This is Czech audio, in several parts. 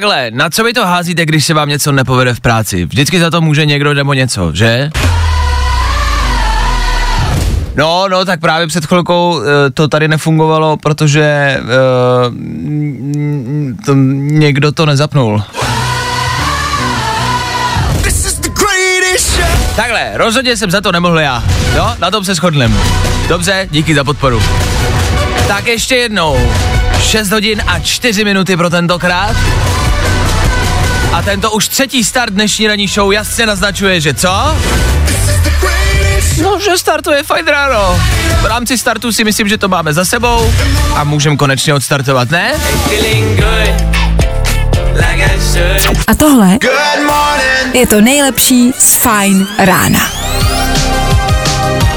Takhle, na co vy to házíte, když se vám něco nepovede v práci? Vždycky za to může někdo nebo něco, že? No, no, tak právě před chvilkou uh, to tady nefungovalo, protože uh, to, někdo to nezapnul. Takhle, rozhodně jsem za to nemohl já. Jo, na tom se shodneme. Dobře, díky za podporu. Tak ještě jednou. 6 hodin a 4 minuty pro tentokrát. A tento už třetí start dnešní ranní show jasně naznačuje, že co? No, že startuje fajn ráno. V rámci startu si myslím, že to máme za sebou a můžeme konečně odstartovat, ne? A tohle je to nejlepší z Fajn rána.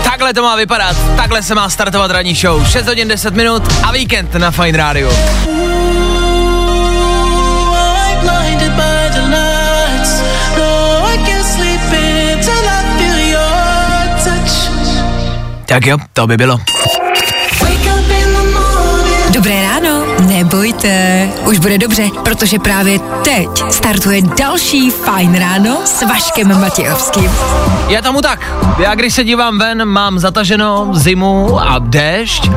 Takhle to má vypadat, takhle se má startovat ranní show. 6 hodin 10 minut a víkend na Fine Radio. Tak jo, to by bylo. Dobré ráno, nebojte, už bude dobře, protože právě teď startuje další Fajn ráno s Vaškem Matějovským. Je tomu tak. Já když se dívám ven, mám zataženo zimu a déšť,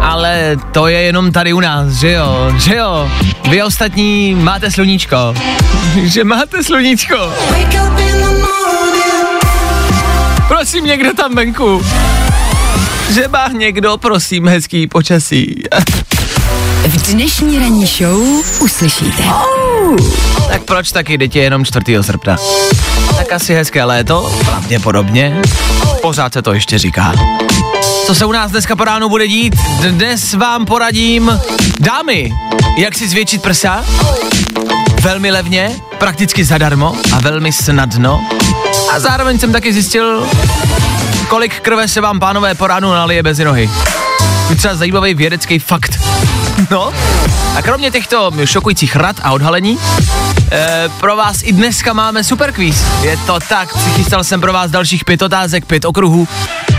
ale to je jenom tady u nás, že jo, že jo. Vy ostatní máte sluníčko. že máte sluníčko. Prosím někdo tam venku. Že má někdo, prosím, hezký počasí. V dnešní ranní show uslyšíte. tak proč taky, je jenom 4. srpna. Tak asi hezké léto, pravděpodobně. Pořád se to ještě říká. Co se u nás dneska po ránu bude dít? Dnes vám poradím, dámy, jak si zvětšit prsa? Velmi levně, prakticky zadarmo a velmi snadno. A zároveň jsem taky zjistil, kolik krve se vám pánové po ránu nalije bez nohy. Třeba zajímavý vědecký fakt. No, a kromě těchto šokujících rad a odhalení, e, pro vás i dneska máme super quiz. Je to tak, přichystal jsem pro vás dalších pět otázek, pět okruhů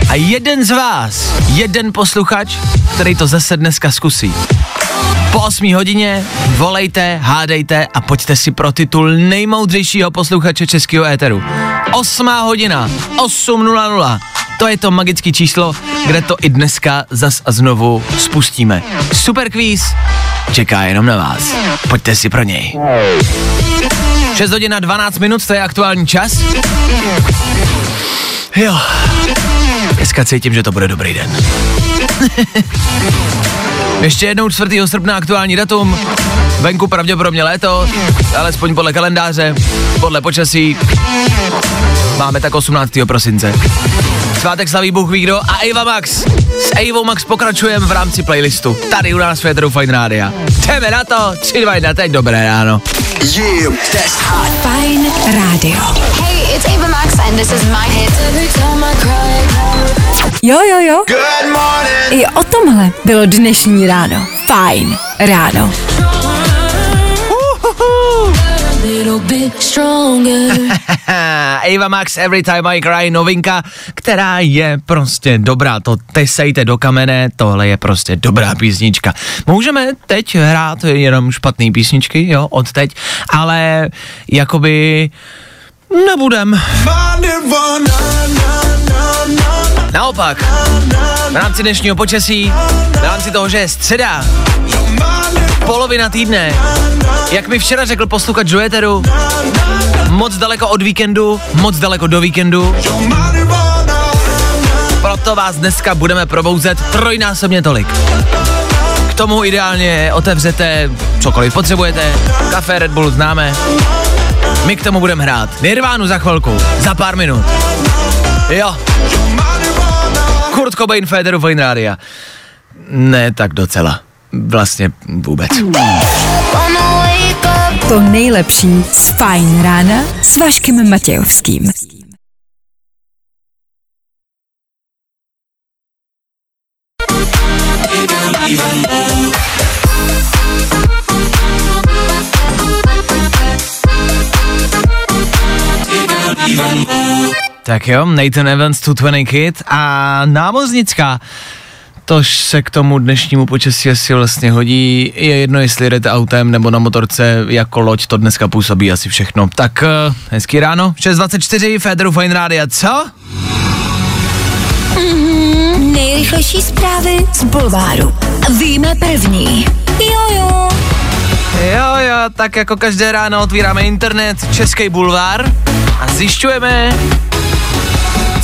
a jeden z vás, jeden posluchač, který to zase dneska zkusí. Po 8 hodině volejte, hádejte a pojďte si pro titul nejmoudřejšího posluchače českého éteru. 8 hodina, 8.00. To je to magické číslo, kde to i dneska zas a znovu spustíme. Super quiz čeká jenom na vás. Pojďte si pro něj. 6 hodin a 12 minut, to je aktuální čas. Jo. Dneska cítím, že to bude dobrý den. Ještě jednou 4. srpna aktuální datum. Venku pravděpodobně léto, alespoň podle kalendáře, podle počasí. Máme tak 18. prosince. Svátek slaví Bůh ví kdo a Eva Max. S Evou Max pokračujeme v rámci playlistu. Tady u nás v Féteru Fine Rádia. Jdeme na to, 3, 2, 1, teď dobré ráno. Fajn rádio. Hey, it's Ava Max and this is my hit. Jo, jo, jo. I o tomhle bylo dnešní ráno. Fajn ráno. Ava Max Every Time I Cry, novinka, která je prostě dobrá, to tesejte do kamene, tohle je prostě dobrá písnička. Můžeme teď hrát jenom špatné písničky, jo, od teď, ale jakoby nebudem. Naopak, v rámci dnešního počasí, v rámci toho, že je středa, polovina týdne, jak mi včera řekl posluchač Joeteru, moc daleko od víkendu, moc daleko do víkendu. Proto vás dneska budeme probouzet trojnásobně tolik. K tomu ideálně otevřete cokoliv potřebujete, kafe Red Bull známe. My k tomu budeme hrát Nirvánu za chvilku, za pár minut. Jo. Kurt Cobain, Federu, Fine Rádia. Ne, tak docela. Vlastně vůbec. To nejlepší z Fajn rána s Vaškem Matějovským. Tak jo, Nathan Evans, tu 20 Kid a námoznická. Tož se k tomu dnešnímu počasí asi vlastně hodí. Je jedno, jestli jdete autem nebo na motorce, jako loď to dneska působí asi všechno. Tak uh, hezký ráno, 6.24, Federu Fine Rádia, co? Nejrychlejší zprávy z Bulváru. Víme první. Jojo. Jo, jo, tak jako každé ráno otvíráme internet, Český bulvár a zjišťujeme,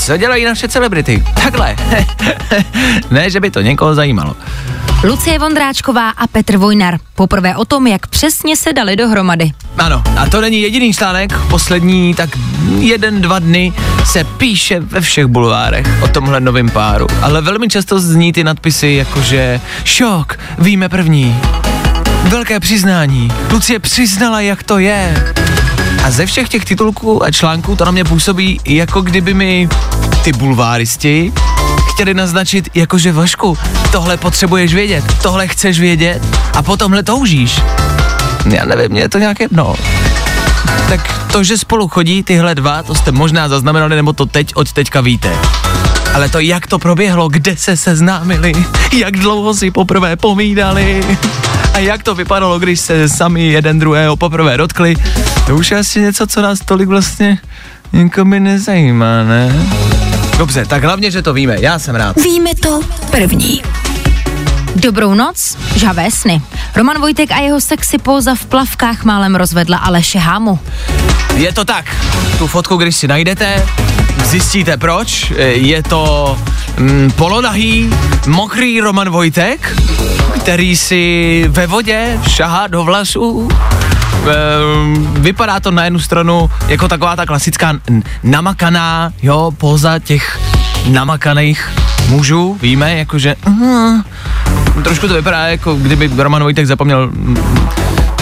co dělají naše celebrity. Takhle. ne, že by to někoho zajímalo. Lucie Vondráčková a Petr Vojnar. Poprvé o tom, jak přesně se dali dohromady. Ano, a to není jediný článek, poslední tak jeden, dva dny se píše ve všech bulvárech o tomhle novém páru, ale velmi často zní ty nadpisy jakože šok, víme první, velké přiznání, Lucie přiznala, jak to je. A ze všech těch titulků a článků to na mě působí, jako kdyby mi ty bulváristi chtěli naznačit, jakože Vašku, tohle potřebuješ vědět, tohle chceš vědět a potomhle toužíš. Já nevím, mě je to nějak jedno. Tak to, že spolu chodí tyhle dva, to jste možná zaznamenali, nebo to teď od teďka víte. Ale to, jak to proběhlo, kde se seznámili, jak dlouho si poprvé povídali a jak to vypadalo, když se sami jeden druhého poprvé dotkli, to už je asi něco, co nás tolik vlastně nikomu nezajímá, ne? Dobře, tak hlavně, že to víme, já jsem rád. Víme to první. Dobrou noc, žavé sny. Roman Vojtek a jeho sexy póza v plavkách málem rozvedla Aleše Hámu. Je to tak. Tu fotku, když si najdete, zjistíte proč. E, Je to mm, polonahý, mokrý Roman Vojtek, který si ve vodě šahá do vlasů. Ehm, vypadá to na jednu stranu jako taková ta klasická n- namakaná, jo, poza těch namakaných mužů, víme, jakože uh, trošku to vypadá jako kdyby Roman Vojtek zapomněl mm,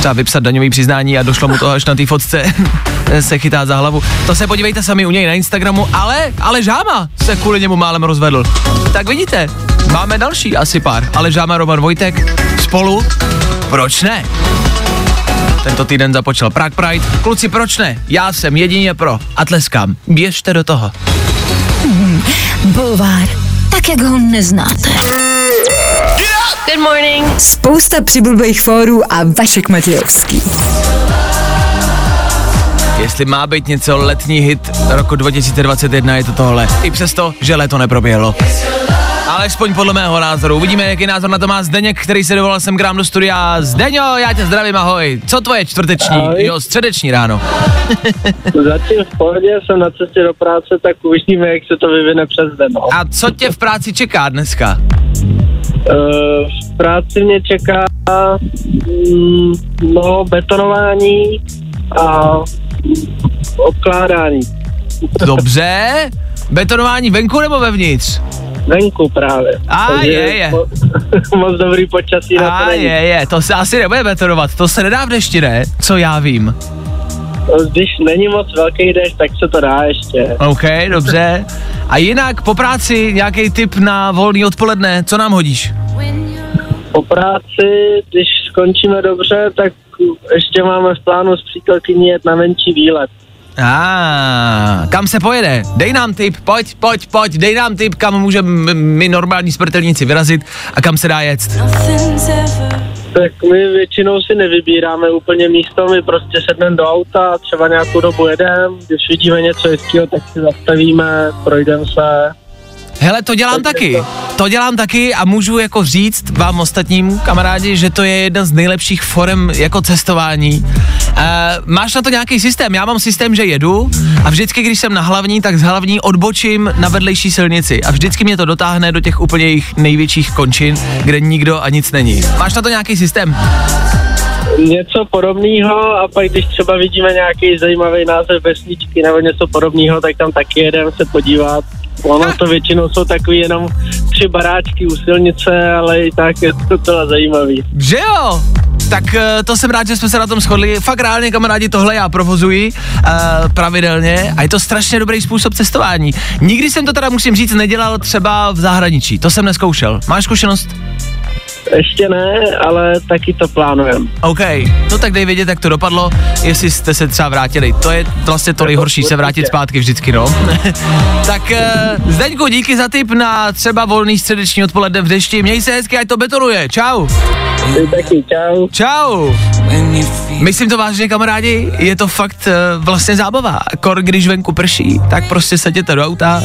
třeba vypsat daňový přiznání a došlo mu to až na té fotce se chytá za hlavu. To se podívejte sami u něj na Instagramu, ale, ale Žáma se kvůli němu málem rozvedl. Tak vidíte, máme další asi pár, ale Žáma Roman Vojtek spolu, proč ne? Tento týden započal Prague Pride. Kluci, proč ne? Já jsem jedině pro. A tleskám. Běžte do toho. Bulvár, tak jak ho neznáte. Good morning. Spousta přibulbých fórů a Vašek Matějovský. Jestli má být něco letní hit roku 2021, je to tohle. I přesto, že léto neproběhlo. Alespoň podle mého názoru. Uvidíme, jaký názor na to má Zdeněk, který se dovolal sem k nám do studia. Zdeňo, já tě zdravím, ahoj. Co tvoje čtvrteční, Ahoj. jo, středeční ráno? Zatím v pohodě, jsem na cestě do práce, tak uvidíme, jak se to vyvine přes den. No. A co tě v práci čeká dneska? Uh, v práci mě čeká mm, no, betonování a obkládání. Dobře. Betonování venku nebo vevnitř? Venku právě. A Takže je, je. mo- moc dobrý počasí na A není. je, je, to se asi nebude betonovat, to se nedá v dešti, ne? Co já vím. Když není moc velký dešť, tak se to dá ještě. OK, dobře. A jinak po práci nějaký tip na volný odpoledne, co nám hodíš? Po práci, když skončíme dobře, tak ještě máme v plánu s přítelkyní jet na menší výlet. A kam se pojede? Dej nám tip, pojď, pojď, pojď, dej nám tip, kam můžeme my normální smrtelníci vyrazit a kam se dá jet. Tak my většinou si nevybíráme úplně místo, my prostě sedneme do auta, třeba nějakou dobu jedeme, když vidíme něco hezkého, tak si zastavíme, projdeme se. Hele, to dělám taky. To dělám taky a můžu jako říct vám ostatním kamarádi, že to je jedna z nejlepších forem jako cestování. Uh, máš na to nějaký systém? Já mám systém, že jedu a vždycky, když jsem na hlavní, tak z hlavní odbočím na vedlejší silnici a vždycky mě to dotáhne do těch úplně jejich největších končin, kde nikdo a nic není. Máš na to nějaký systém? Něco podobného a pak když třeba vidíme nějaký zajímavý název vesničky nebo něco podobného, tak tam taky jedeme se podívat. Ono to většinou jsou takový jenom tři baráčky u silnice, ale i tak je to docela zajímavý. Že jo? tak eh, to jsem rád, že jsme se na tom shodli. Fakt reálně, kamarádi, tohle já provozuji uh, pravidelně a je to strašně dobrý způsob cestování. Nikdy jsem to teda, musím říct, nedělal třeba v zahraničí. To jsem neskoušel. Máš zkušenost? Ještě ne, ale taky to plánujem. OK, no tak dej vědět, jak to dopadlo, jestli jste se třeba vrátili. To je vlastně to nejhorší, se vrátit zpátky vždycky, no. tak uh, Zdeňku, díky za tip na třeba volný středeční odpoledne v dešti. Měj se hezky, ať to betonuje. Čau. Taky, čau. Čau. Myslím to vážně, kamarádi, je to fakt uh, vlastně zábava. Kor, když venku prší, tak prostě seděte do auta,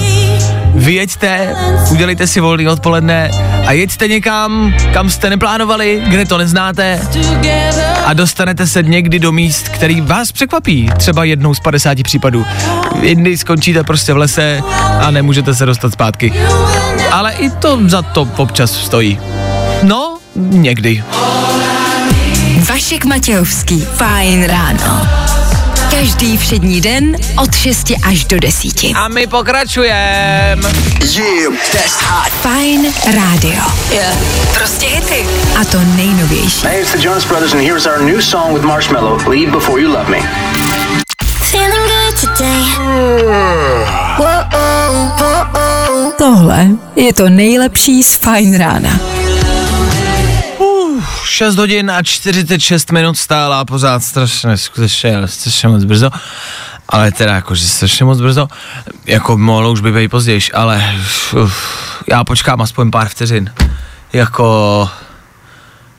vyjeďte, udělejte si volný odpoledne a jeďte někam, kam jste neplánovali, kde to neznáte a dostanete se někdy do míst, který vás překvapí, třeba jednou z 50 případů. Jedny skončíte prostě v lese a nemůžete se dostat zpátky. Ale i to za to občas stojí. No, někdy. Vašek Matějovský. Fajn ráno. Každý všední den od 6 až do 10. A my pokračujeme. Fajn rádio. Prostě hity. A to nejnovější. Hey, it's the Jonas Brothers, and here's our new song with Marshmello, Leave Before You Love Me. Feeling good today. Tohle je to nejlepší z Fajn rána. 6 hodin a 46 minut stála pořád strašně, skutečně, ale strašně moc brzo. Ale teda jakože strašně moc brzo, jako mohlo už by být později, ale uf, já počkám aspoň pár vteřin. Jako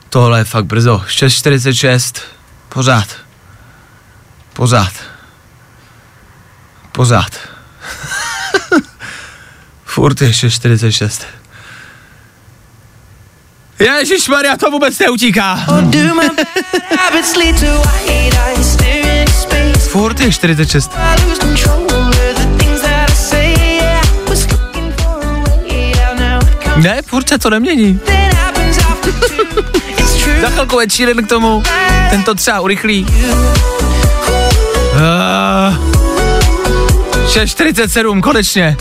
tohle je fakt brzo. 6.46, pořád. Pořád. Pořád. Furt je 6.46. Ježíš Maria, to vůbec neutíká. Furt je 46. Ne, furt se to nemění. Za chvilku Ed Sheeran k tomu. Ten to třeba urychlí. Uh, 6.47, konečně.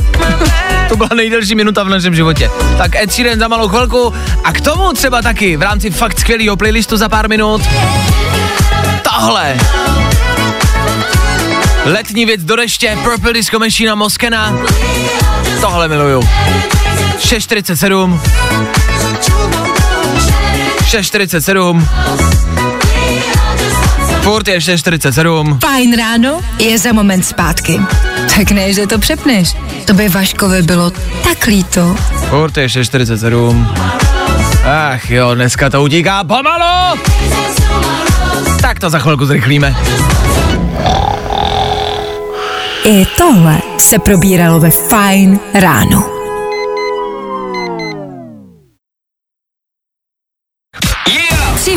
To byla nejdelší minuta v našem životě. Tak Ed Sheeran za malou chvilku a k tomu třeba taky v rámci fakt skvělého playlistu za pár minut. Tohle. Letní věc do deště, Purple Disco Machine Moskena. Tohle miluju. 6.47. 6.47. Furt je 6.47. Fajn ráno je za moment zpátky. Tak ne, že to přepneš. To by Vaškovi bylo tak líto. Furt je 6.47. Ach jo, dneska to utíká pomalu. Tak to za chvilku zrychlíme. I tohle se probíralo ve Fajn ráno.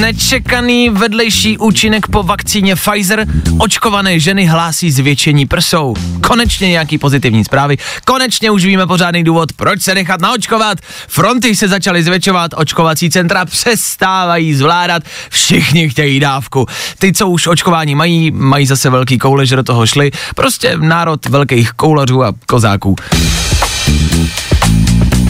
Nečekaný vedlejší účinek po vakcíně Pfizer. Očkované ženy hlásí zvětšení prsou. Konečně nějaký pozitivní zprávy. Konečně už víme pořádný důvod, proč se nechat naočkovat. Fronty se začaly zvětšovat, očkovací centra přestávají zvládat. Všichni chtějí dávku. Ty, co už očkování mají, mají zase velký koule, že do toho šli. Prostě národ velkých koulařů a kozáků.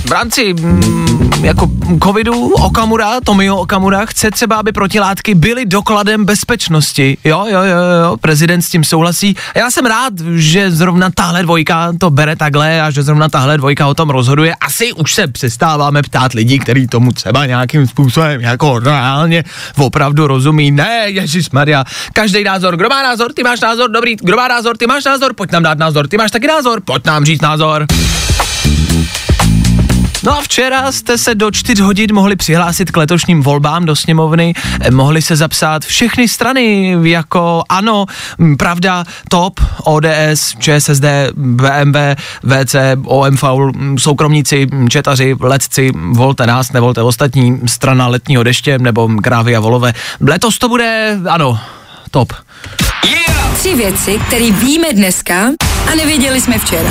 V rámci mm, jako covidu Okamura, Tomio Okamura chce třeba, aby protilátky byly dokladem bezpečnosti. Jo, jo, jo, jo, prezident s tím souhlasí. A Já jsem rád, že zrovna tahle dvojka to bere takhle a že zrovna tahle dvojka o tom rozhoduje. Asi už se přestáváme ptát lidí, kteří tomu třeba nějakým způsobem jako reálně opravdu rozumí. Ne, Ježíš Maria, každý názor, kdo má názor, ty máš názor, dobrý, kdo má názor, ty máš názor, pojď nám dát názor, ty máš taky názor, pojď nám říct názor. No a včera jste se do čtyř hodin mohli přihlásit k letošním volbám do sněmovny, eh, mohli se zapsat všechny strany, jako ANO, m, Pravda, TOP, ODS, ČSSD, BMW, VC, OMV, m, soukromníci, m, četaři, letci, volte nás, nevolte ostatní, strana letního deště nebo krávy a volové. Letos to bude, ano, TOP. Tři věci, které víme dneska a nevěděli jsme včera.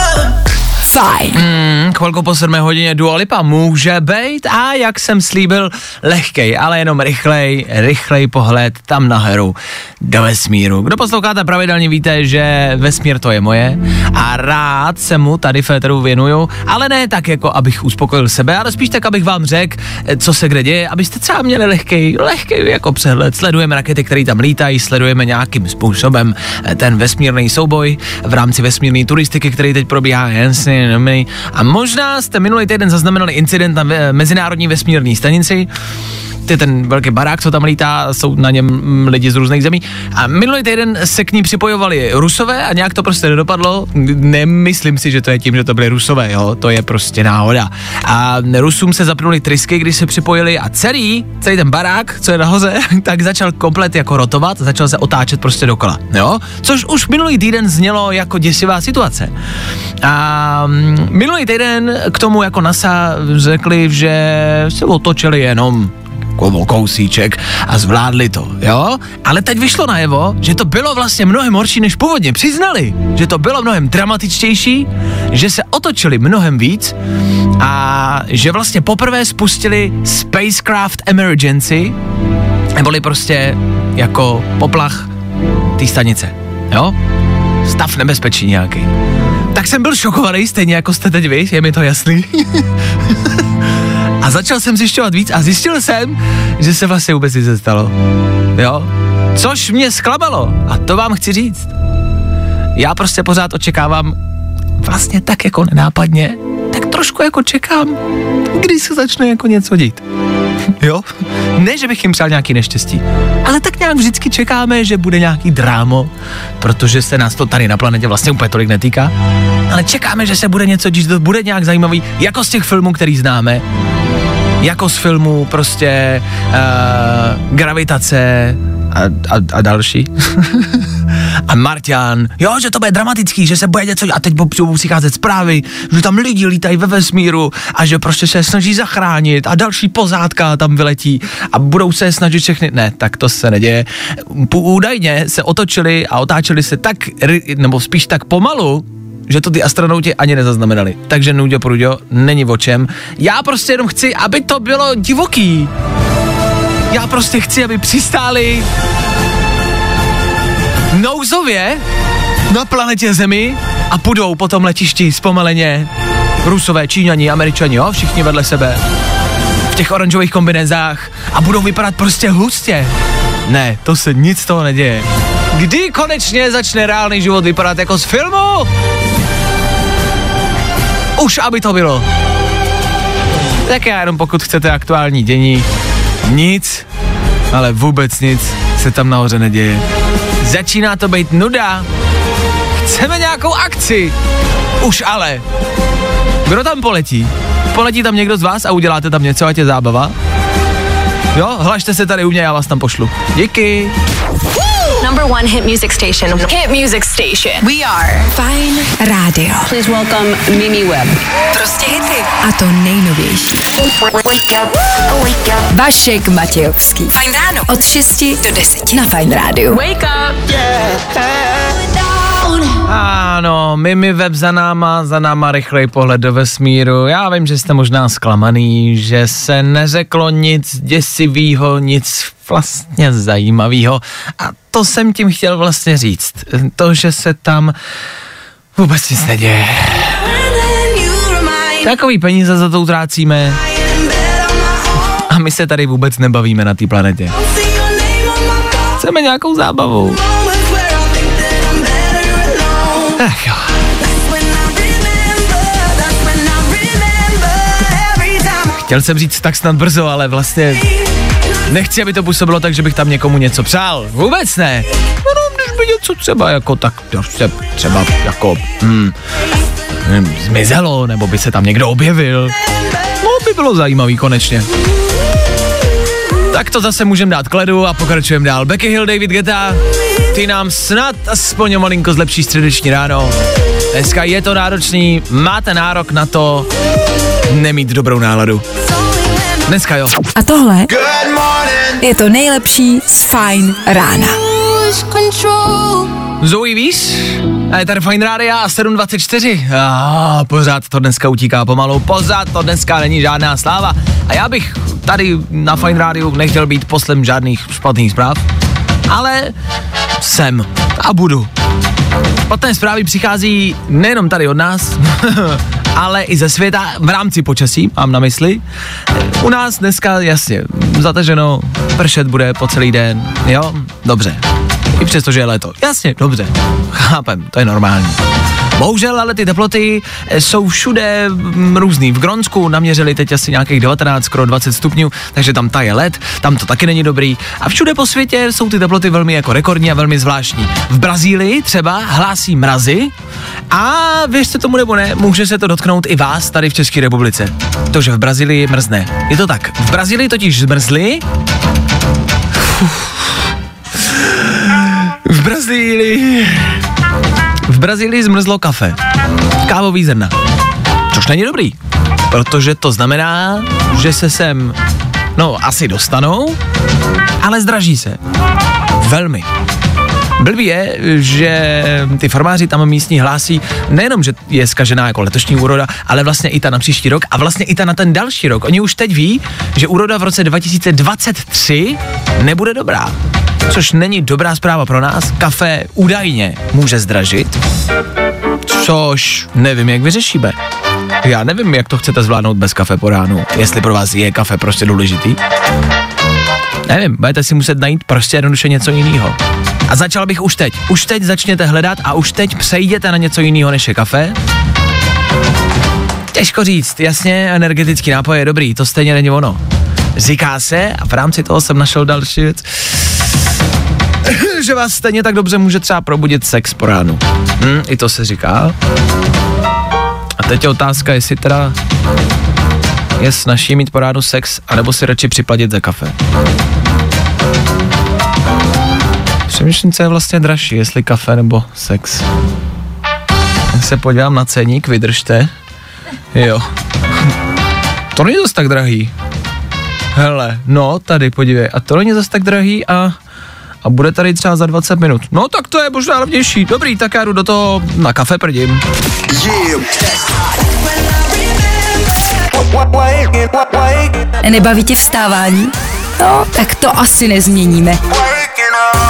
Fajn. Mm, chvilku po 7 hodině Dua Lipa může být a jak jsem slíbil, lehkej, ale jenom rychlej, rychlej pohled tam nahoru do vesmíru. Kdo posloucháte pravidelně víte, že vesmír to je moje a rád se mu tady Féteru věnuju, ale ne tak jako abych uspokojil sebe, ale spíš tak, abych vám řekl, co se kde děje, abyste třeba měli lehkej, lehkej jako přehled. Sledujeme rakety, které tam lítají, sledujeme nějakým způsobem ten vesmírný souboj v rámci vesmírné turistiky, který teď probíhá dobrý. A možná jste minulý týden zaznamenali incident na Mezinárodní vesmírné stanici, to je ten velký barák, co tam lítá, jsou na něm lidi z různých zemí. A minulý týden se k ní připojovali Rusové a nějak to prostě nedopadlo. Nemyslím si, že to je tím, že to byli Rusové, jo, to je prostě náhoda. A Rusům se zapnuly trysky, když se připojili a celý, celý ten barák, co je nahoře, tak začal komplet jako rotovat, začal se otáčet prostě dokola, jo. Což už minulý týden znělo jako děsivá situace. A minulý týden k tomu jako NASA řekli, že se otočili jenom jako kousíček a zvládli to, jo? Ale teď vyšlo najevo, že to bylo vlastně mnohem horší, než původně přiznali, že to bylo mnohem dramatičtější, že se otočili mnohem víc a že vlastně poprvé spustili Spacecraft Emergency, neboli prostě jako poplach té stanice, jo? Stav nebezpečí nějaký. Tak jsem byl šokovaný, stejně jako jste teď vy, je mi to jasný. A začal jsem zjišťovat víc a zjistil jsem, že se vlastně vůbec nic nestalo. Jo? Což mě zklamalo. A to vám chci říct. Já prostě pořád očekávám vlastně tak jako nenápadně, tak trošku jako čekám, kdy se začne jako něco dít. Jo? Ne, že bych jim přál nějaký neštěstí, ale tak nějak vždycky čekáme, že bude nějaký drámo, protože se nás to tady na planetě vlastně úplně tolik netýká, ale čekáme, že se bude něco dít, to bude nějak zajímavý, jako z těch filmů, který známe, jako z filmů prostě uh, Gravitace a, a, a další. a Martian, jo, že to bude dramatický, že se bude něco a teď budou přicházet zprávy, že tam lidi lítají ve vesmíru a že prostě se snaží zachránit a další pozádka tam vyletí a budou se snažit všechny, ne, tak to se neděje. Údajně se otočili a otáčeli se tak, nebo spíš tak pomalu, že to ty astronauti ani nezaznamenali. Takže Nuďo Pruďo není o čem. Já prostě jenom chci, aby to bylo divoký. Já prostě chci, aby přistáli nouzově na planetě Zemi a půjdou po tom letišti zpomaleně Rusové, Číňani, Američani, jo, všichni vedle sebe v těch oranžových kombinezách a budou vypadat prostě hustě. Ne, to se nic z toho neděje. Kdy konečně začne reálný život vypadat jako z filmu? Už aby to bylo. Tak já jenom pokud chcete aktuální dění, nic, ale vůbec nic se tam nahoře neděje. Začíná to být nuda. Chceme nějakou akci. Už ale. Kdo tam poletí? Poletí tam někdo z vás a uděláte tam něco, ať je zábava? Jo, hlašte se tady u mě, já vás tam pošlu. Díky. Number one hit music station. Hit music station. We are Fajn rádio. Please welcome Mimi Webb. Prostě hity. A to nejnovější. Vašek Matějovský. Fajn ráno. Od 6 do 10 na Fajn rádiu. Wake up. Ano, Mimi web za náma, za náma rychlej pohled do vesmíru. Já vím, že jste možná zklamaný, že se neřeklo nic děsivého, nic vlastně zajímavého. A to jsem tím chtěl vlastně říct. To, že se tam vůbec nic neděje. Takový peníze za to utrácíme a my se tady vůbec nebavíme na té planetě. Chceme nějakou zábavu. Ach jo. Chtěl jsem říct tak snad brzo, ale vlastně nechci, aby to působilo tak, že bych tam někomu něco přál. Vůbec ne. No, když by něco třeba jako tak, prostě třeba jako, hm, nevím, zmizelo, nebo by se tam někdo objevil. No, by bylo zajímavý konečně. Tak to zase můžeme dát kledu a pokračujeme dál. Becky Hill, David Geta, ty nám snad aspoň malinko zlepší středeční ráno. Dneska je to náročný, máte nárok na to nemít dobrou náladu. Dneska jo. A tohle je to nejlepší z Fajn rána. Zoe víš? A je tady Fine Radio a 7.24. A pořád to dneska utíká pomalu, pořád to dneska není žádná sláva. A já bych tady na Fine Radio nechtěl být poslem žádných špatných zpráv, ale jsem a budu. Špatné zprávy přichází nejenom tady od nás, ale i ze světa v rámci počasí, mám na mysli. U nás dneska jasně zataženo, pršet bude po celý den, jo, dobře. I přesto, že je léto. Jasně, dobře. Chápem, to je normální. Bohužel ale ty teploty eh, jsou všude mm, různý. V Gronsku naměřili teď asi nějakých 19, skoro 20 stupňů, takže tam taje led, tam to taky není dobrý. A všude po světě jsou ty teploty velmi jako rekordní a velmi zvláštní. V Brazílii třeba hlásí mrazy a věřte tomu nebo ne, může se to dotknout i vás tady v České republice. To, že v Brazílii mrzne. Je to tak. V Brazílii totiž zmrzli v Brazílii. V Brazílii zmrzlo kafe. Kávový zrna. Což není dobrý, protože to znamená, že se sem, no asi dostanou, ale zdraží se. Velmi. Blbý je, že ty farmáři tam místní hlásí nejenom, že je skažená jako letošní úroda, ale vlastně i ta na příští rok a vlastně i ta na ten další rok. Oni už teď ví, že úroda v roce 2023 nebude dobrá. Což není dobrá zpráva pro nás. Kafe údajně může zdražit, což nevím, jak vyřešíme. Já nevím, jak to chcete zvládnout bez kafe po ránu. Jestli pro vás je kafe prostě důležitý. Nevím, budete si muset najít prostě jednoduše něco jiného. A začal bych už teď. Už teď začněte hledat a už teď přejděte na něco jiného než je kafe. Těžko říct, jasně, energetický nápoj je dobrý, to stejně není ono. Říká se, a v rámci toho jsem našel další věc, že vás stejně tak dobře může třeba probudit sex po ránu. Hm, I to se říká. A teď je otázka, jestli teda je snaží mít po ránu sex, anebo si radši připlatit za kafe. Přemýšlím, co je vlastně dražší, jestli kafe nebo sex. Já se podívám na ceník, vydržte. Jo. To není zase tak drahý. Hele, no tady podívej, a to není zase tak drahý a, a bude tady třeba za 20 minut. No tak to je možná levnější. Dobrý, tak já jdu do toho na kafe prdím. Nebaví tě vstávání? No, tak to asi nezměníme.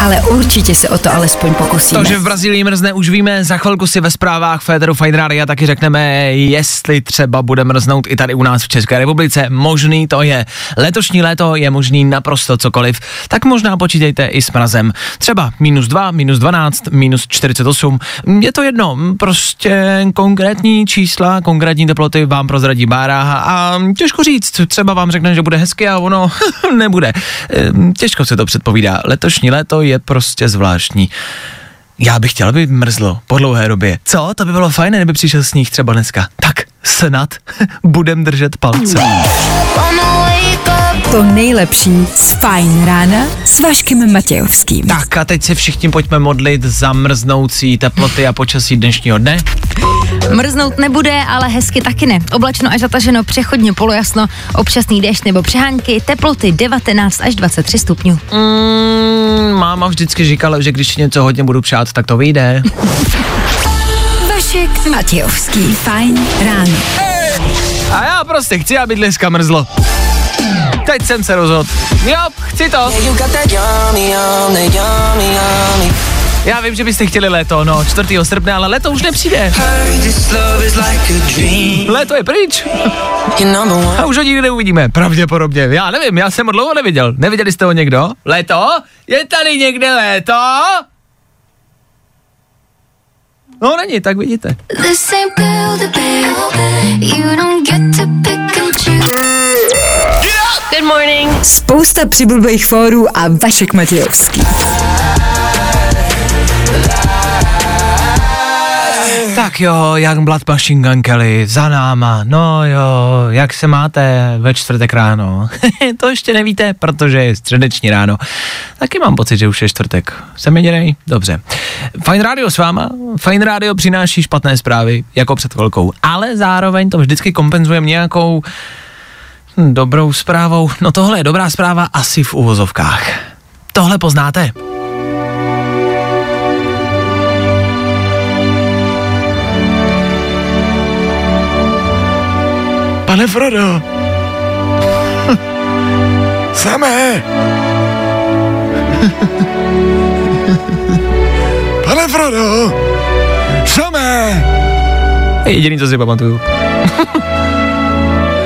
Ale určitě se o to alespoň pokusíme. To, že v Brazílii mrzne, už víme, za chvilku si ve zprávách Féteru Fine Radio taky řekneme, jestli třeba bude mrznout i tady u nás v České republice. Možný to je. Letošní léto je možný naprosto cokoliv, tak možná počítejte i s mrazem. Třeba minus 2, minus 12, minus 48, je to jedno, prostě konkrétní čísla, konkrétní teploty vám prozradí Bára a těžko říct, třeba vám řekne, že bude hezky a ono nebude. Ehm, Těžko se to předpovídá. Letošní léto je prostě zvláštní. Já bych chtěl, aby mrzlo po dlouhé době. Co? To by bylo fajn, kdyby přišel sníh třeba dneska. Tak, snad budem držet palce. To nejlepší z Fajn rána s Vaškem Matějovským. Tak a teď se všichni pojďme modlit za mrznoucí teploty a počasí dnešního dne. Mrznout nebude, ale hezky taky ne. Oblačno až zataženo, přechodně polojasno, občasný déšť nebo přehánky, teploty 19 až 23 stupňů. Mm, máma vždycky říkala, že když si něco hodně budu přát, tak to vyjde. Vašek Matějovský. Fajn ráno. A já prostě chci, aby dneska mrzlo. Teď jsem se rozhodl. Jo, chci to. Já vím, že byste chtěli léto, no, 4. srpna, ale léto už nepřijde. Léto je pryč. A už ho nikdy neuvidíme, pravděpodobně. Já nevím, já jsem ho dlouho neviděl. Neviděli jste ho někdo? Léto? Je tady někde léto? No není, tak vidíte. Good morning. Spousta přibulbých fórů a Vašek Matějovský. Tak jo, Youngblood Machine Gun Kelly, za náma, no jo, jak se máte ve čtvrtek ráno? to ještě nevíte, protože je středeční ráno. Taky mám pocit, že už je čtvrtek. Jsem jedinej? Dobře. Fine Radio s váma, Fine Radio přináší špatné zprávy, jako před chvilkou, ale zároveň to vždycky kompenzujeme nějakou hm, dobrou zprávou. No tohle je dobrá zpráva asi v uvozovkách. Tohle poznáte? Pane Frodo. Samé. Pane Frodo. Samé. Jediný, co si pamatuju.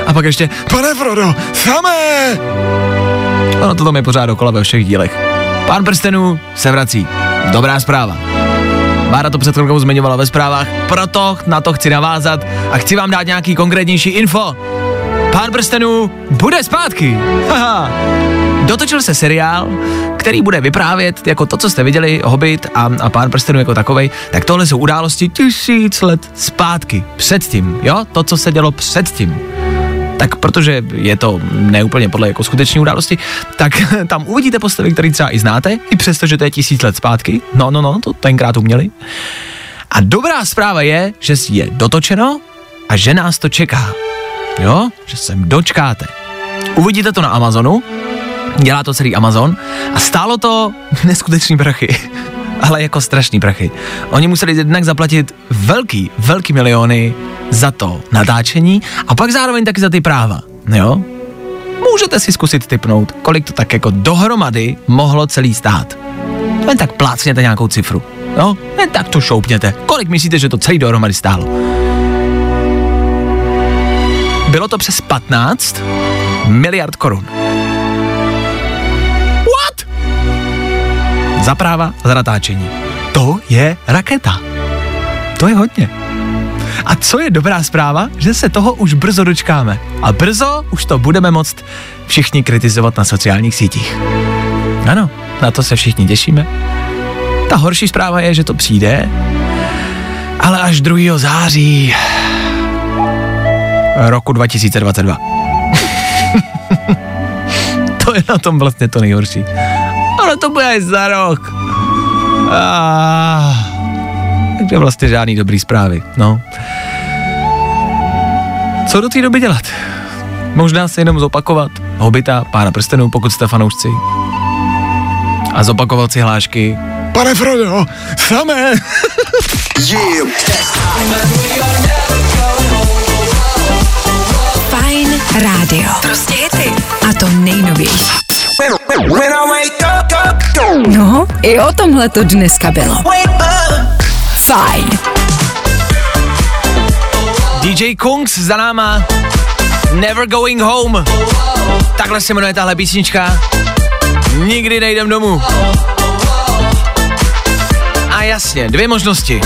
A pak ještě, Pane Frodo. Samé. ono to tam je pořád dokola ve všech dílech. Pán prstenů se vrací. Dobrá zpráva. Bára to před chvilkou zmiňovala ve zprávách, proto na to chci navázat a chci vám dát nějaký konkrétnější info. Pán prstenů bude zpátky. Haha. Dotočil se seriál, který bude vyprávět jako to, co jste viděli, Hobbit a, a Pán prstenů jako takovej, tak tohle jsou události tisíc let zpátky, předtím, jo, to, co se dělo předtím. Tak protože je to neúplně podle jako skutečné události, tak tam uvidíte postavy, které třeba i znáte, i přesto, že to je tisíc let zpátky. No, no, no, to tenkrát uměli. A dobrá zpráva je, že je dotočeno a že nás to čeká. Jo, že se dočkáte. Uvidíte to na Amazonu, dělá to celý Amazon a stálo to neskutečný prachy. Ale jako strašný prachy. Oni museli jednak zaplatit velký, velký miliony za to natáčení a pak zároveň taky za ty práva. Jo? Můžete si zkusit typnout, kolik to tak jako dohromady mohlo celý stát. Jen tak plácněte nějakou cifru. Jo? Jen tak to šoupněte. Kolik myslíte, že to celý dohromady stálo? Bylo to přes 15 miliard korun. Za práva, za natáčení. To je raketa. To je hodně. A co je dobrá zpráva, že se toho už brzo dočkáme. A brzo už to budeme moct všichni kritizovat na sociálních sítích. Ano, na to se všichni těšíme. Ta horší zpráva je, že to přijde, ale až 2. září roku 2022. to je na tom vlastně to nejhorší. Ale to bude až za rok. Ah, takže vlastně žádný dobrý zprávy, no. Co do té doby dělat? Možná se jenom zopakovat Hobita, Pána prstenů, pokud jste fanoušci. A zopakovat si hlášky. Pane Frodo. Samé. Fajn rádio. Prostě hity. A to nejnovější. No, i o tomhle to dneska bylo. Fajn. DJ Kungs za náma. Never going home. Takhle se jmenuje tahle písnička. Nikdy nejdem domů. A jasně, dvě možnosti.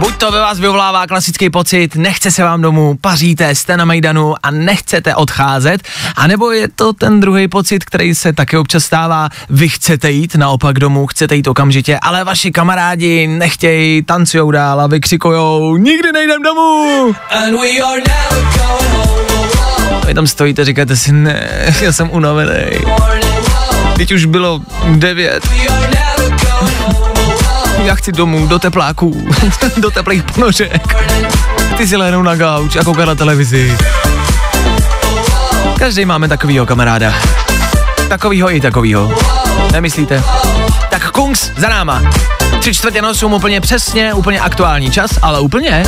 Buď to ve vás vyvolává klasický pocit, nechce se vám domů, paříte, jste na Majdanu a nechcete odcházet, anebo je to ten druhý pocit, který se taky občas stává, vy chcete jít naopak domů, chcete jít okamžitě, ale vaši kamarádi nechtějí, tancujou dál a vykřikujou, nikdy nejdem domů! Vy tam stojíte, říkáte si, ne, já jsem unavený. Teď už bylo devět. Já chci domů, do tepláků, do teplých ponožek. Ty si lehnou na gauč a koukat na televizi. Každý máme takovýho kamaráda. Takovýho i takovýho. Nemyslíte? Kungs za náma. Tři čtvrtě na osm úplně přesně, úplně aktuální čas, ale úplně.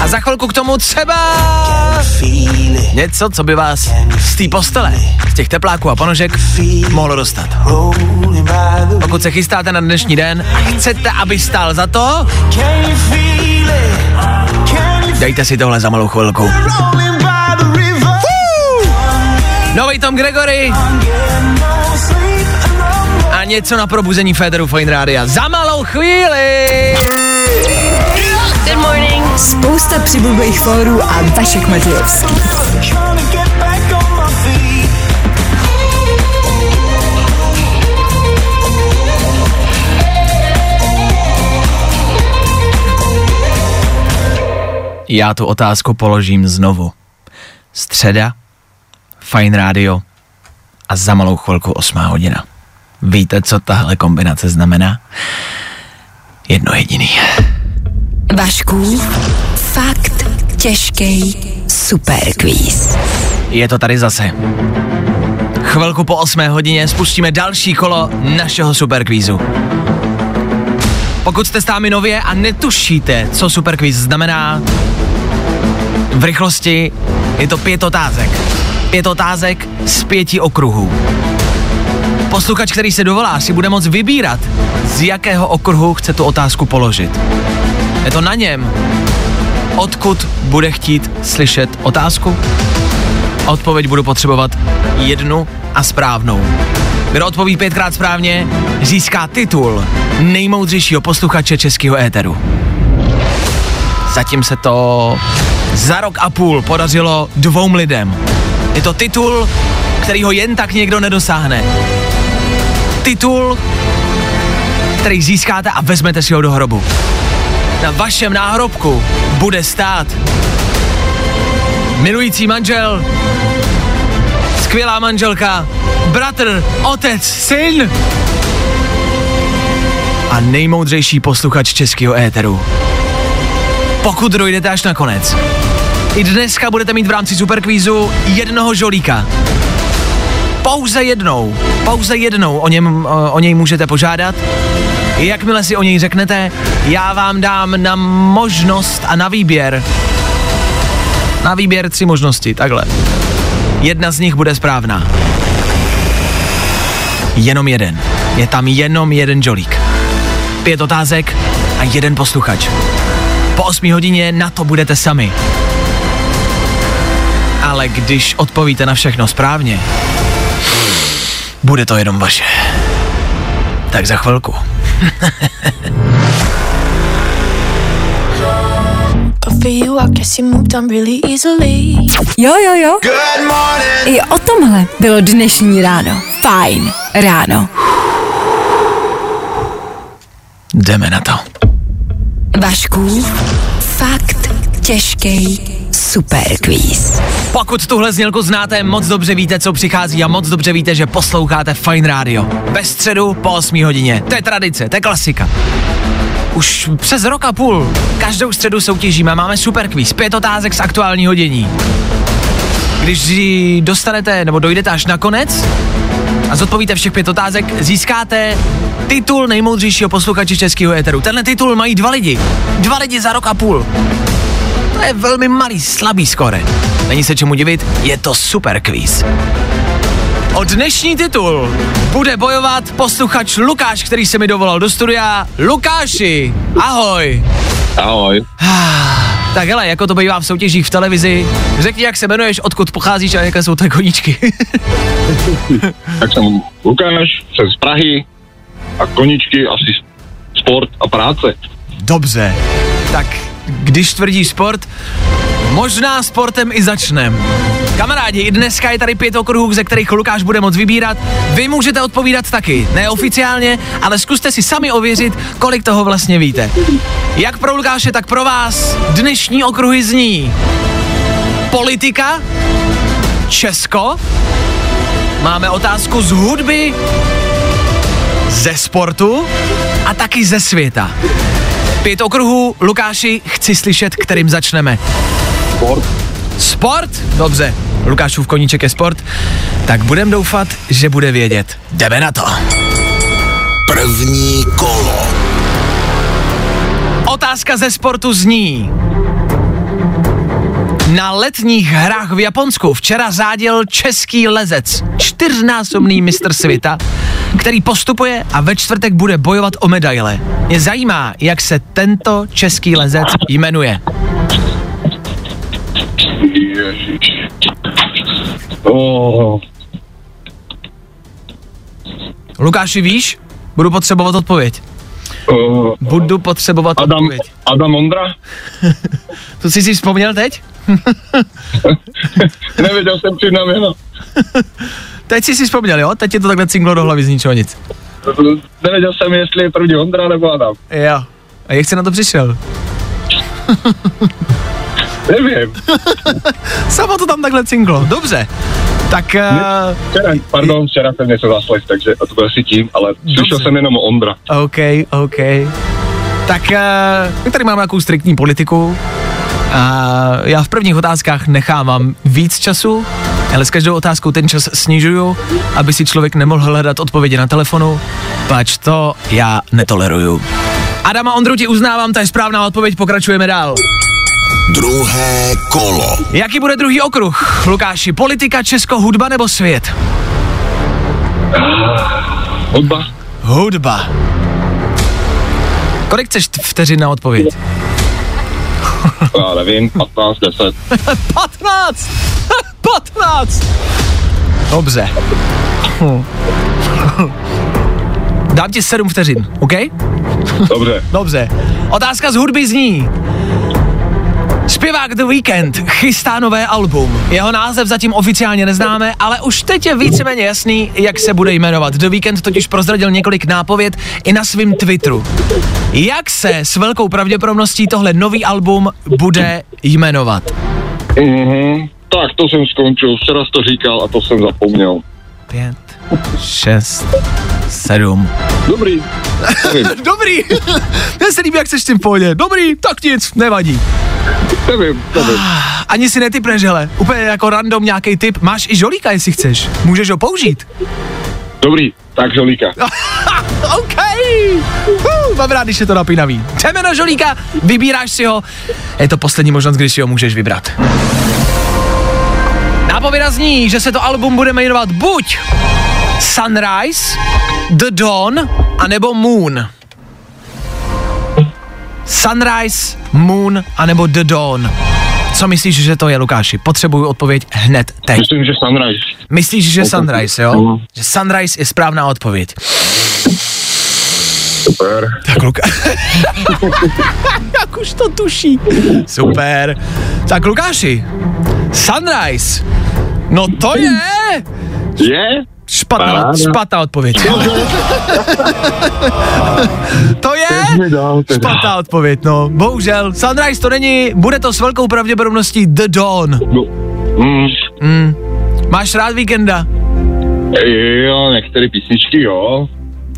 A za chvilku k tomu třeba něco, co by vás z té postele, z těch tepláků a ponožek mohlo dostat. Pokud se chystáte na dnešní den a chcete, aby stál za to, dejte si tohle za malou chvilku. Nový Tom Gregory něco na probuzení Federu Fine Rádia. Za malou chvíli! Good morning. Spousta přibulbých fórů a Vašek Matějovský. Já tu otázku položím znovu. Středa, Fine Radio a za malou chvilku osmá hodina. Víte, co tahle kombinace znamená? Jedno jediný. Vašku, fakt těžký superquiz. Je to tady zase. Chvilku po 8 hodině spustíme další kolo našeho superkvízu. Pokud jste s námi nově a netušíte, co superkvíz znamená, V rychlosti je to pět otázek. Pět otázek z pěti okruhů. Posluchač, který se dovolá, si bude moct vybírat, z jakého okruhu chce tu otázku položit. Je to na něm, odkud bude chtít slyšet otázku. Odpověď budu potřebovat jednu a správnou. Kdo odpoví pětkrát správně, získá titul nejmoudřejšího posluchače českého éteru. Zatím se to za rok a půl podařilo dvou lidem. Je to titul, který ho jen tak někdo nedosáhne. Titul, který získáte a vezmete si ho do hrobu. Na vašem náhrobku bude stát milující manžel, skvělá manželka, bratr, otec, syn a nejmoudřejší posluchač českého éteru. Pokud dojdete až na konec. I dneska budete mít v rámci superkvízu jednoho žolíka. Pouze jednou, pouze jednou o, něm, o, něj můžete požádat. Jakmile si o něj řeknete, já vám dám na možnost a na výběr. Na výběr tři možnosti, takhle. Jedna z nich bude správná. Jenom jeden. Je tam jenom jeden žolík. Pět otázek a jeden posluchač. Po 8 hodině na to budete sami. Ale když odpovíte na všechno správně, bude to jenom vaše. Tak za chvilku. Jo, jo, jo. I o tomhle bylo dnešní ráno. Fajn ráno. Jdeme na to. Vašku, fakt těžký superquiz. Pokud tuhle znělku znáte, moc dobře víte, co přichází a moc dobře víte, že posloucháte Fine Radio. Ve středu po 8 hodině. To je tradice, to je klasika. Už přes rok a půl každou středu soutěžíme, máme super quiz, pět otázek z aktuálního dění. Když ji dostanete nebo dojdete až na konec a zodpovíte všech pět otázek, získáte titul nejmoudřejšího posluchače českého éteru. Tenhle titul mají dva lidi. Dva lidi za rok a půl. To je velmi malý, slabý skore. Není se čemu divit, je to super quiz. O dnešní titul bude bojovat posluchač Lukáš, který se mi dovolal do studia. Lukáši, ahoj. Ahoj. Tak hele, jako to bývá v soutěžích v televizi, řekni, jak se jmenuješ, odkud pocházíš a jaké jsou tvé koníčky. Tak jsem Lukáš, jsem z Prahy a koničky asi sport a práce. Dobře, tak když tvrdíš sport, možná sportem i začnem. Kamarádi, i dneska je tady pět okruhů, ze kterých Lukáš bude moc vybírat. Vy můžete odpovídat taky, neoficiálně, ale zkuste si sami ověřit, kolik toho vlastně víte. Jak pro Lukáše, tak pro vás dnešní okruhy zní politika, Česko, máme otázku z hudby, ze sportu a taky ze světa. Pět okruhů, Lukáši, chci slyšet, kterým začneme. Sport. Sport? Dobře, Lukášův koníček je sport, tak budem doufat, že bude vědět. Jdeme na to. První kolo. Otázka ze sportu zní. Na letních hrách v Japonsku včera řádil český lezec, čtyřnásobný mistr světa, který postupuje a ve čtvrtek bude bojovat o medaile. Mě zajímá, jak se tento český lezec jmenuje. Ježiš. Oh, Lukáši, víš? Budu potřebovat odpověď. Oh, Budu potřebovat Adam, odpověď. Adam Ondra? To jsi si vzpomněl teď? Nevěděl jsem na jméno. Teď jsi si vzpomněl, jo? Teď ti to takhle cinglo do hlavy z ničeho nic. Nevěděl jsem, jestli je první Ondra nebo Adam. Jo. A jak jsi na to přišel? Nevím. Samo to tam takhle cinglo. Dobře. Tak uh, Včera, pardon, včera jsem něco zaslech, takže to byl asi tím, ale slyšel Dobře. jsem jenom Ondra. OK, OK. Tak uh, my tady máme nějakou striktní politiku. A já v prvních otázkách nechávám víc času, ale s každou otázkou ten čas snižuju, aby si člověk nemohl hledat odpovědi na telefonu, pač to já netoleruju. Adama Ondru ti uznávám, to je správná odpověď, pokračujeme dál. Druhé kolo. Jaký bude druhý okruh? Lukáši, politika, Česko, hudba nebo svět? Hudba. Hudba. Kolik chceš vteřin na odpověď? Já nevím, 15, 10. 15! 15! Dobře. Dám ti 7 vteřin, OK? Dobře. Dobře. Otázka z hudby zní. Zpěvák The Weeknd chystá nové album. Jeho název zatím oficiálně neznáme, ale už teď je víceméně jasný, jak se bude jmenovat. The Weeknd totiž prozradil několik nápověd i na svém Twitteru. Jak se s velkou pravděpodobností tohle nový album bude jmenovat? Mhm. Tak, to jsem skončil. Včera to říkal a to jsem zapomněl. Pět, šest, sedm. Dobrý. Dobrý. Mně se líbí, jak jsi s tím v pohodě. Dobrý, tak nic, nevadí. Nevím, nevím. Ani si netypneš, hele. Úplně jako random nějaký typ. Máš i žolíka, jestli chceš. Můžeš ho použít. Dobrý, tak žolíka. OK. Uh, mám rád, když je to napínavý. Jdeme na žolíka, vybíráš si ho. Je to poslední možnost, když si ho můžeš vybrat. Nápověda zní, že se to album bude jmenovat buď Sunrise, The Dawn, anebo Moon. Sunrise, Moon, anebo The Dawn. Co myslíš, že to je, Lukáši? Potřebuju odpověď hned teď. Myslím, že Sunrise. Myslíš, že Sunrise, jo? Že Sunrise je správná odpověď. Super. Tak Luka... Jak už to tuší. Super. Tak Lukáši, Sunrise. No to je... Je? Špatná, špatná odpověď. to je špatná odpověď, no. Bohužel, Sunrise to není, bude to s velkou pravděpodobností The Dawn. Mm. Máš rád víkenda? Jo, některé písničky, jo.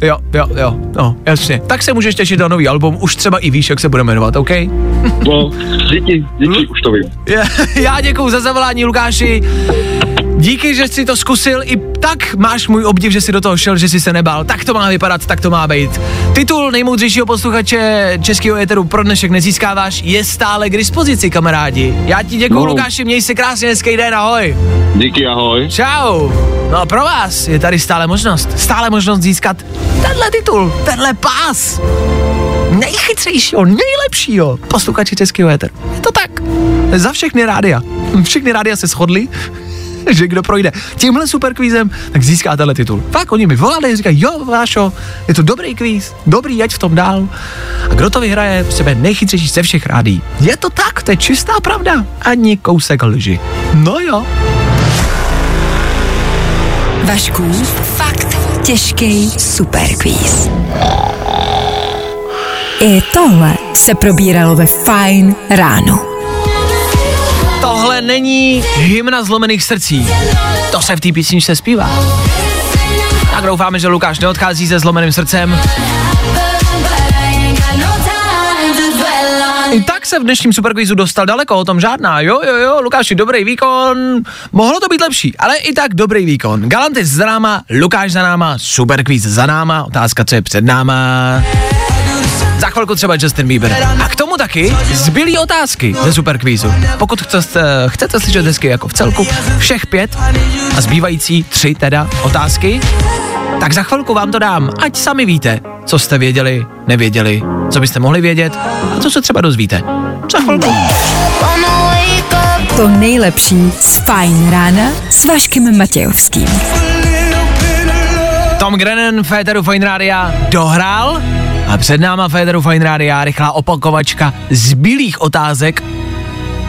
Jo, jo, jo, no, jasně. Tak se můžeš těšit na nový album, už třeba i víš, jak se bude jmenovat, OK? No, díky, díky, už to vím. Já děkuju za zavolání, Lukáši. Díky, že jsi to zkusil, i tak máš můj obdiv, že jsi do toho šel, že jsi se nebál. Tak to má vypadat, tak to má být. Titul nejmoudřejšího posluchače českého éteru pro dnešek nezískáváš, je stále k dispozici, kamarádi. Já ti děkuju, No. Lukáši, měj se krásně, hezký den, ahoj. Díky, ahoj. Čau. No a pro vás je tady stále možnost, stále možnost získat tenhle titul, tenhle pás. Nejchytřejšího, nejlepšího posluchače českého éteru. Je to tak. Za všechny rádia. Všechny rádia se shodly, že kdo projde tímhle super kvízem, tak získá tenhle titul. Fakt, oni mi volali, říkají, jo, Vášo, je to dobrý kvíz, dobrý, ať v tom dál. A kdo to vyhraje, sebe nejchytřejší ze všech rádí. Je to tak, to je čistá pravda. Ani kousek lži. No jo. Vašku, fakt těžký superquiz. I tohle se probíralo ve Fine ráno. Tohle není hymna zlomených srdcí. To se v té písničce zpívá. Tak doufáme, že Lukáš neodchází se zlomeným srdcem. I tak se v dnešním superquizu dostal daleko, o tom žádná. Jo, jo, jo, Lukáši, dobrý výkon. Mohlo to být lepší, ale i tak dobrý výkon. Galantis za náma, Lukáš za náma, superquiz za náma, otázka, co je před náma. Za chvilku třeba Justin Bieber. A k tomu taky zbylý otázky ze superkvízu. Pokud chcete, chcete slyšet hezky jako v celku, všech pět a zbývající tři teda otázky, tak za chvilku vám to dám, ať sami víte, co jste věděli, nevěděli, co byste mohli vědět a co se třeba dozvíte. Za chvilku. To nejlepší z Fine rána s Vaškem Matějovským. Tom Grennan, Féteru Fine Rádia, dohrál a před náma Féteru Fine Rádia rychlá opakovačka zbylých otázek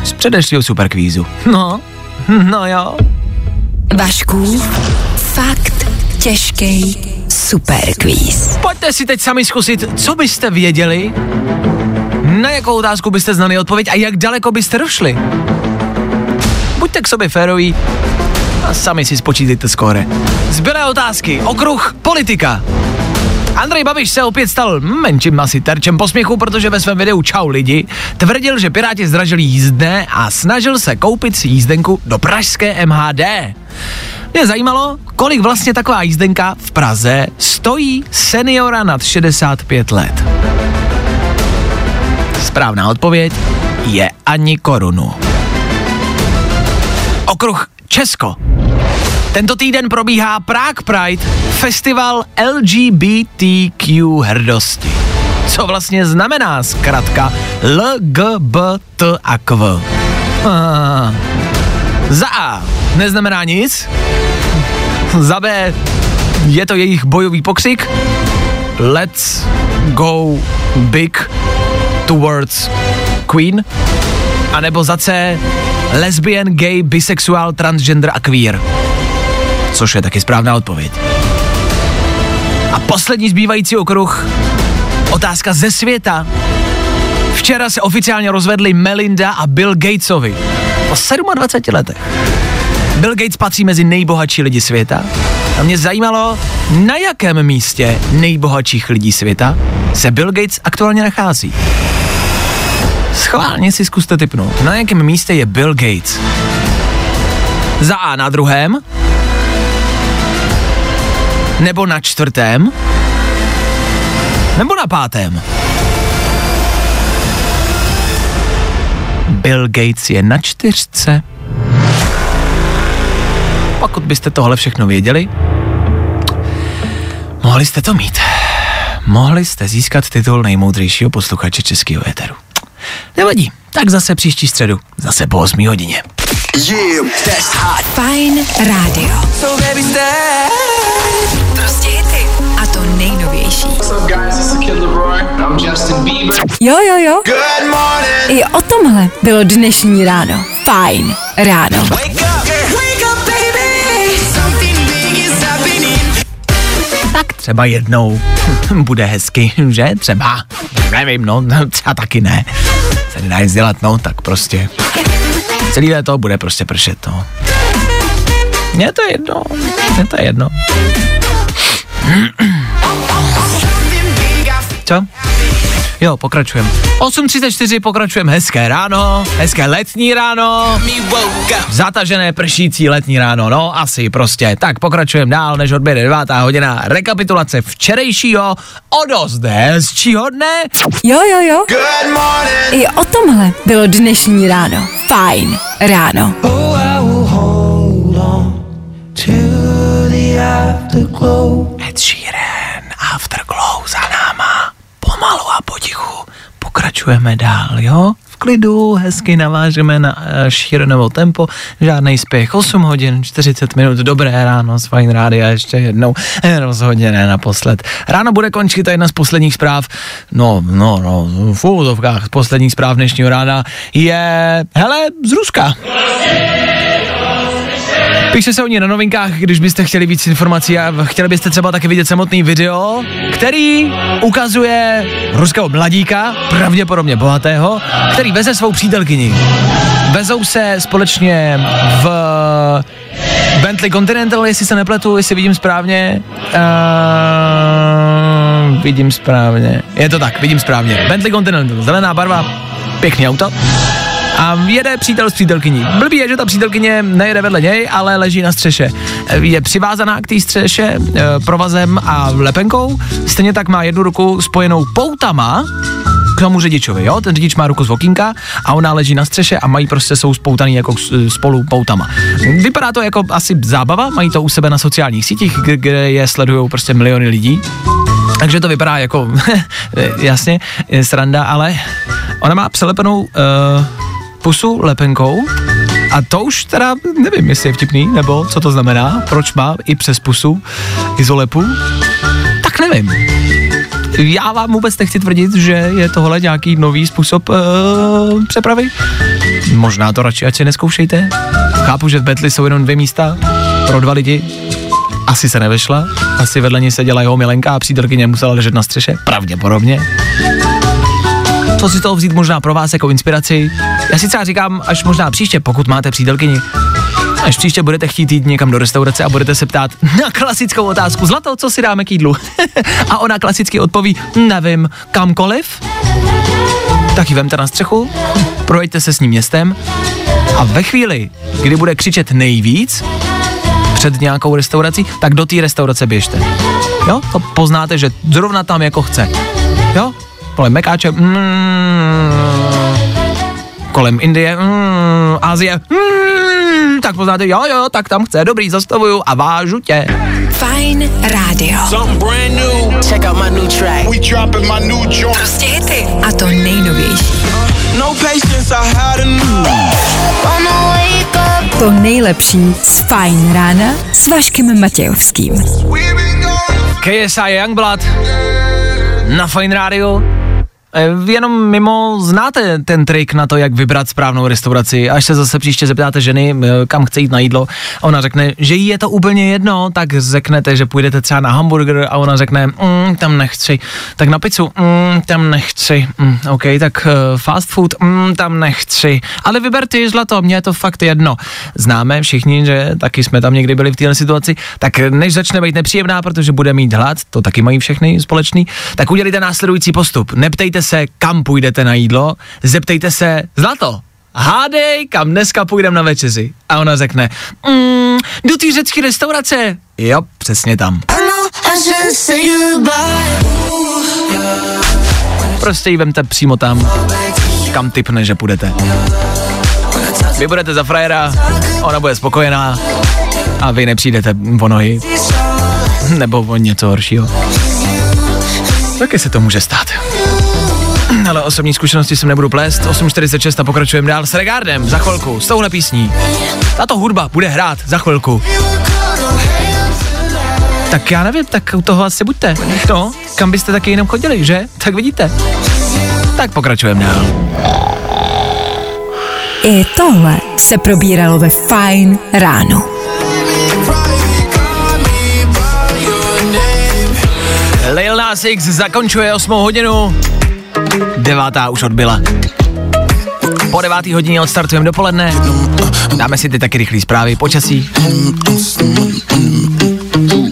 z předešlého superkvízu. No, no jo. Vašku, fakt těžký superquiz. Pojďte si teď sami zkusit, co byste věděli, na jakou otázku byste znali odpověď a jak daleko byste došli. Buďte k sobě féroví a sami si spočítejte skóre. Zbylé otázky, okruh politika. Andrej Babiš se opět stal menším asi terčem posměchu, protože ve svém videu Čau lidi tvrdil, že Piráti zdražili jízdné a snažil se koupit si jízdenku do pražské MHD. Mě zajímalo, kolik vlastně taková jízdenka v Praze stojí seniora nad 65 let. Správná odpověď je ani korunu. Okruh Česko. Tento týden probíhá Prague Pride, festival LGBTQ hrdosti. Co vlastně znamená zkrátka LGBT a Q? Ah. Za A neznamená nic, za B je to jejich bojový pokřik Let's go big towards Queen a nebo za C lesbian, gay, bisexual, transgender a queer. Což je taky správná odpověď. A poslední zbývající okruh. Otázka ze světa. Včera se oficiálně rozvedli Melinda a Bill Gatesovi. Po 27 letech. Bill Gates patří mezi nejbohatší lidi světa. A mě zajímalo, na jakém místě nejbohatších lidí světa se Bill Gates aktuálně nachází. Schválně si zkuste typnout, na jakém místě je Bill Gates. Za A na druhém, nebo na čtvrtém, nebo na pátém. Bill Gates je na čtyřce. Pokud byste tohle všechno věděli, mohli jste to mít. Mohli jste získat titul nejmoudřejšího posluchače českého éteru. Nevadí, tak zase příští středu, zase po 8 hodině. Yeah, that's hot. Fajn rádio. So baby stay. Jo, jo, jo. Good morning. I o tomhle bylo dnešní ráno. Fajn ráno. Wake up. Wake up baby. Something big is happening. Tak třeba jednou bude hezky, že? Třeba, nevím, no, třeba taky ne. Se nedá nic dělat, no, tak prostě. Celý léto bude prostě pršet, no. Mně to je jedno, mně to je jedno. Co? Jo, pokračujeme. 8.34 pokračujeme hezké ráno, hezké letní ráno, zatažené pršící letní ráno, no asi prostě. Tak pokračujeme dál, než odběde 9. hodina. Rekapitulace včerejšího o dost hezčího dne. Jo, jo, jo. Good morning. I o tomhle bylo dnešní ráno. Fajn ráno. Oh, I will hold on to the afterglow. Ed Sheeran, Afterglow za náma. Pomalu a potichu pokračujeme dál, jo? V klidu, hezky navážeme na uh, Sheeranovo tempo, žádný spěch, 8 hodin, 40 minut, dobré ráno, z Fine Rádia ještě jednou, eh, rozhodně ne naposled. Ráno bude končit jedna z posledních zpráv, no, no, no, v úvodovkách posledních zpráv dnešního rána je, hele, z Ruska. Píše se o ní na novinkách, když byste chtěli víc informací a chtěli byste třeba taky vidět samotný video, který ukazuje ruského mladíka, pravděpodobně bohatého, který veze svou přítelkyni. Vezou se společně v Bentley Continental, jestli se nepletu, jestli vidím správně. Uh, vidím správně. Je to tak, vidím správně. Bentley Continental, zelená barva, pěkný auto a jede přítel s přítelkyní. Blbý je, že ta přítelkyně nejede vedle něj, ale leží na střeše. Je přivázaná k té střeše e, provazem a lepenkou, stejně tak má jednu ruku spojenou poutama k tomu řidičovi, jo? Ten řidič má ruku z okýnka a ona leží na střeše a mají prostě jsou spoutaný jako s- spolu poutama. Vypadá to jako asi zábava, mají to u sebe na sociálních sítích, kde- je sledují prostě miliony lidí. Takže to vypadá jako, jasně, je sranda, ale ona má přelepenou uh, pusu lepenkou a to už teda nevím, jestli je vtipný, nebo co to znamená, proč má i přes pusu izolepu, tak nevím. Já vám vůbec nechci tvrdit, že je tohle nějaký nový způsob uh, přepravy. Možná to radši ať si neskoušejte. Chápu, že v Bentley jsou jenom dvě místa pro dva lidi. Asi se nevešla, asi vedle ní seděla jeho milenka a přítelkyně musela ležet na střeše, pravděpodobně. Co si z toho vzít možná pro vás jako inspiraci? Já si třeba říkám, až možná příště, pokud máte přítelkyni, až příště budete chtít jít někam do restaurace a budete se ptát na klasickou otázku, Zlato, co si dáme k jídlu? a ona klasicky odpoví, nevím, kamkoliv, tak ji vemte na střechu, projeďte se s ním městem a ve chvíli, kdy bude křičet nejvíc před nějakou restaurací, tak do té restaurace běžte. Jo, to poznáte, že zrovna tam jako chce. Jo, vole, mekáče, mm, kolem Indie, mm, Asie, mm, tak poznáte, jo, jo, tak tam chce, dobrý, zastavuju a vážu tě. Fajn rádio. Something brand new. Check out my new track. We dropping my new joint. Prostě hity. A to nejnovější. No patience, I had enough. To nejlepší z Fajn rána s Vaškem Matějovským. KSI Youngblood na Fine Radio. Eh, Jenom mimo znáte ten trik na to, jak vybrat správnou restauraci. Až se zase příště zeptáte ženy, eh, kam chce jít na jídlo, a ona řekne, že jí je to úplně jedno, tak řeknete, že půjdete třeba na hamburger a ona řekne, mm, tam nechci. Tak na pizzu, mm, tam nechci. Mm, OK, tak uh, fast food, mm, tam nechci. Ale vyber ty zlato, mně je to fakt jedno. Známe všichni, že taky jsme tam někdy byli v této situaci, tak než začne být nepříjemná, protože bude mít hlad, to taky mají všechny společný, tak udělejte následující postup. Neptejte se, kam půjdete na jídlo, zeptejte se, zlato, hádej, kam dneska půjdeme na večeři. A ona řekne, mm, do té řecké restaurace. Jo, přesně tam. Prostě ji vemte přímo tam, kam typne, že půjdete. Vy budete za frajera, ona bude spokojená a vy nepřijdete o nohy. Nebo o něco horšího. Taky se to může stát. Ale osobní zkušenosti jsem nebudu plést. 8.46 a pokračujeme dál s Regardem za chvilku, s touhle písní. Tato hudba bude hrát za chvilku. Tak já nevím, tak u toho asi buďte. No, kam byste taky jinam chodili, že? Tak vidíte. Tak pokračujeme dál. I tohle se probíralo ve Fajn ráno. Lil Nas X zakončuje 8 hodinu. Devátá už odbyla. Po devátý hodině odstartujeme dopoledne. Dáme si ty taky rychlé zprávy, počasí.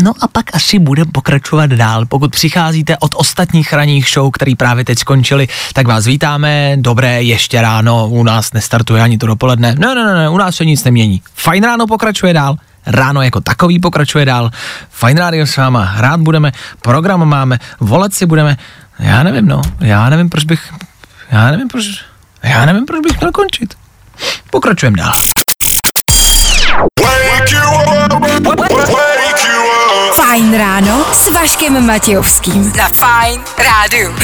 No a pak asi budeme pokračovat dál. Pokud přicházíte od ostatních ranních show, který právě teď skončili, tak vás vítáme. Dobré, ještě ráno, u nás nestartuje ani to dopoledne. Ne, ne, ne, ne u nás se nic nemění. Fajn ráno pokračuje dál. Ráno jako takový pokračuje dál. Fajn rádio s váma hrát budeme, program máme, volat si budeme. Já nevím, no. Já nevím, proč bych... Já nevím, proč... Já nevím, proč bych měl končit. Pokračujeme dál. Fajn ráno s Vaškem Matějovským. Na Fajn rádiu.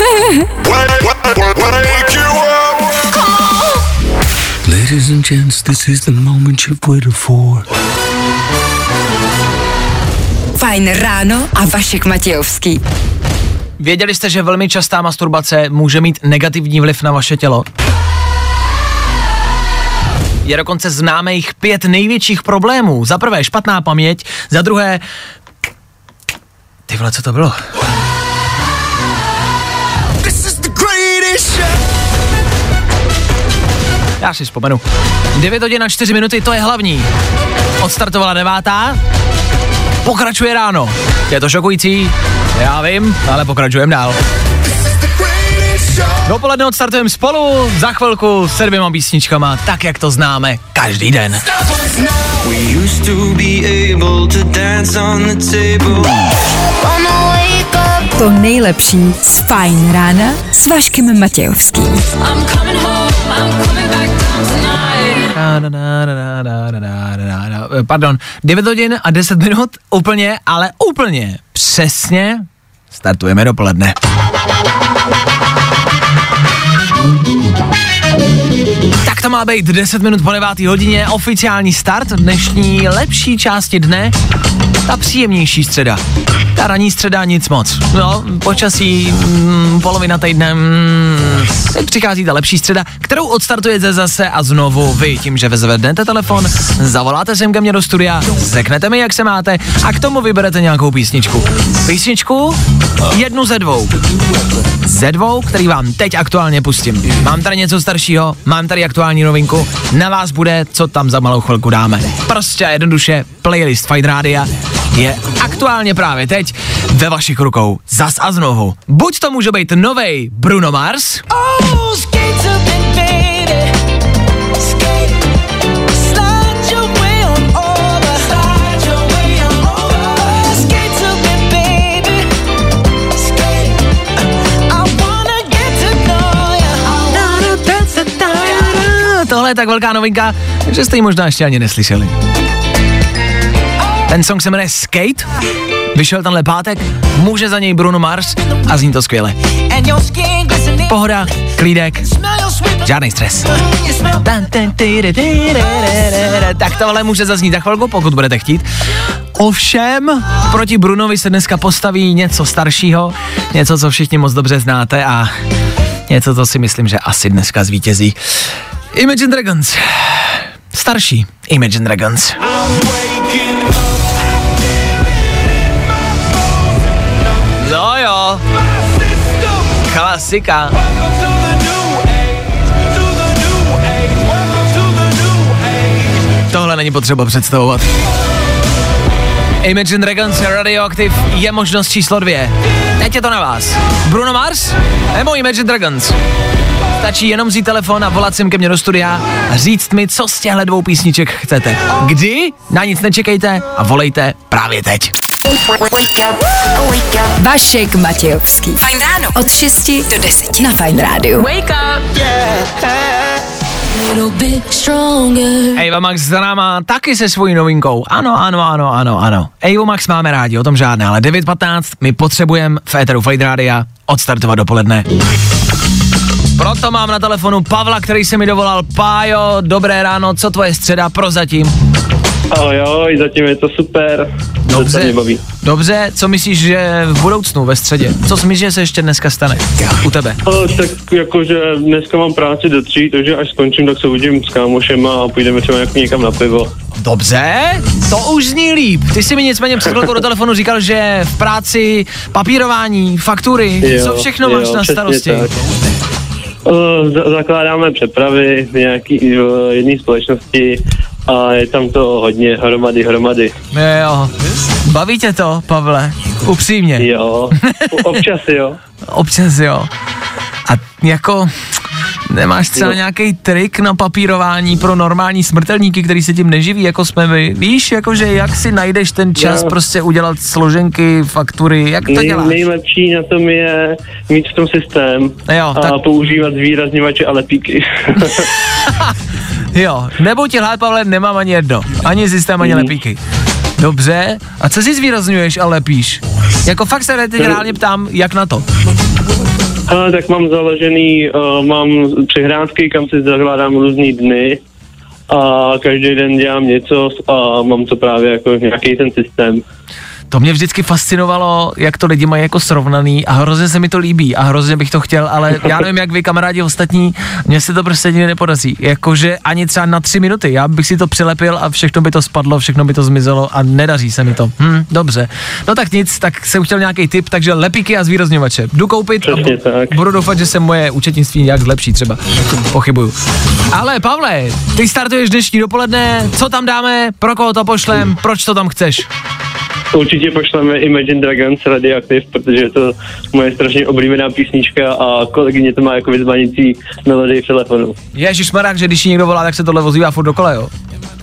Ladies and gents, this is the moment you've waited for. Fajn ráno a Vašek Matějovský. Věděli jste, že velmi častá masturbace může mít negativní vliv na vaše tělo? Je dokonce známe jich pět největších problémů. Za prvé špatná paměť, za druhé... Ty vole, co to bylo? Já si vzpomenu. 9 hodin a 4 minuty, to je hlavní. Odstartovala devátá, pokračuje ráno. Je to šokující, já vím, ale pokračujeme dál. Dopoledne odstartujeme spolu, za chvilku s dvěma písničkama, tak jak to známe každý den. To nejlepší z Fajn rána s Vaškem Matějovským. Pardon, 9 hodin a 10 minut, úplně, ale úplně přesně startujeme dopoledne. Tak to má být 10 minut po 9. hodině, oficiální start dnešní lepší části dne, ta příjemnější středa. Ta ranní středa nic moc. No, počasí, mm, polovina týdne, mm, teď přichází ta lepší středa, kterou odstartujete zase a znovu vy tím, že vezvednete telefon, zavoláte sem ke mně do studia, řeknete mi, jak se máte a k tomu vyberete nějakou písničku. Písničku? Jednu ze dvou. Ze dvou, který vám teď aktuálně pustím. Mám tady něco staršího, mám tady aktuální novinku, na vás bude, co tam za malou chvilku dáme. Prostě a jednoduše, playlist Fight Rádia je aktuálně právě teď ve vašich rukou. Zas a znovu. Buď to může být novej Bruno Mars, tohle je tak velká novinka, že jste ji možná ještě ani neslyšeli. Ten song se jmenuje Skate, vyšel tenhle pátek, může za něj Bruno Mars a zní to skvěle. Pohoda, klídek, žádný stres. Tak tohle může zaznít za chvilku, pokud budete chtít. Ovšem, proti Brunovi se dneska postaví něco staršího, něco, co všichni moc dobře znáte a něco, co si myslím, že asi dneska zvítězí. Imagine Dragons. Starší Imagine Dragons. No jo. Klasika. Tohle není potřeba představovat. Imagine Dragons Radioactive je možnost číslo dvě. Teď je to na vás. Bruno Mars nebo Imagine Dragons? Stačí jenom vzít telefon a volat sem ke mně do studia a říct mi, co z těchto dvou písniček chcete. Kdy? Na nic nečekejte a volejte právě teď. Vašek Matějovský. Fajn ráno. Od 6 do 10 na Fajn rádiu. Wake up, stronger. Eva Max za náma taky se svojí novinkou. Ano, ano, ano, ano, ano. Evo Max máme rádi, o tom žádné, ale 9.15 my potřebujeme v éteru Flight Rádia odstartovat dopoledne. Proto mám na telefonu Pavla, který se mi dovolal. Pájo, dobré ráno, co tvoje středa prozatím? Ahoj, ahoj, zatím je to super. Dobře. To mě baví. Dobře, co myslíš, že v budoucnu, ve středě? Co si myslíš, že se ještě dneska stane? U tebe. O, tak jakože dneska mám práci do tří, takže až skončím, tak se uvidím s kámošema a půjdeme třeba někam na pivo. Dobře, to už zní líp. Ty jsi mi nicméně před chvilkou do telefonu říkal, že v práci papírování, faktury, Jo, co všechno jo, máš na starosti? tak. Za- zakládáme přepravy v nějaký v jedné společnosti a je tam to hodně hromady, hromady. Jo, baví tě to, Pavle? Upřímně. Jo, občas jo. Občas jo. A jako, nemáš třeba nějaký trik na papírování pro normální smrtelníky, který se tím neživí, jako jsme my? Víš, jakože jak si najdeš ten čas Jo. prostě udělat složenky, faktury, jak to Nej, děláš? nejlepší na tom je mít v tom systém Jo, a tak- používat zvýrazněvače a lepíky. Jo, nebo ti lhát, Pavle, nemám ani jedno. Ani systém, ani Mhm. lepíky. Dobře, a co si zvýrazňuješ a lepíš? Jako fakt se teď reálně ptám, jak na to? A, tak mám založený, uh, mám přihrádky, kam si zakládám různý dny a každý den dělám něco a mám to právě jako nějaký ten systém. To mě vždycky fascinovalo, jak to lidi mají jako srovnaný a hrozně se mi to líbí a hrozně bych to chtěl, ale já nevím, jak vy kamarádi ostatní, mně se to prostě nikdy nepodaří. Jakože ani třeba na tři minuty, já bych si to přilepil a všechno by to spadlo, všechno by to zmizelo a nedaří se mi to. Hm, dobře. No tak nic, tak jsem chtěl nějaký tip, takže lepíky a zvýrazňovače. Jdu koupit a bu- tak. budu doufat, že se moje účetnictví nějak zlepší třeba. Pochybuju. Ale Pavle, ty startuješ dnešní dopoledne, co tam dáme, pro koho to pošlem, proč to tam chceš? Určitě pošleme Imagine Dragons Radioactive, protože je to moje strašně oblíbená písnička a kolegyně to má jako vyzvanící melodii v telefonu. Ježíš že když někdo volá, tak se tohle vozívá furt dokola, jo?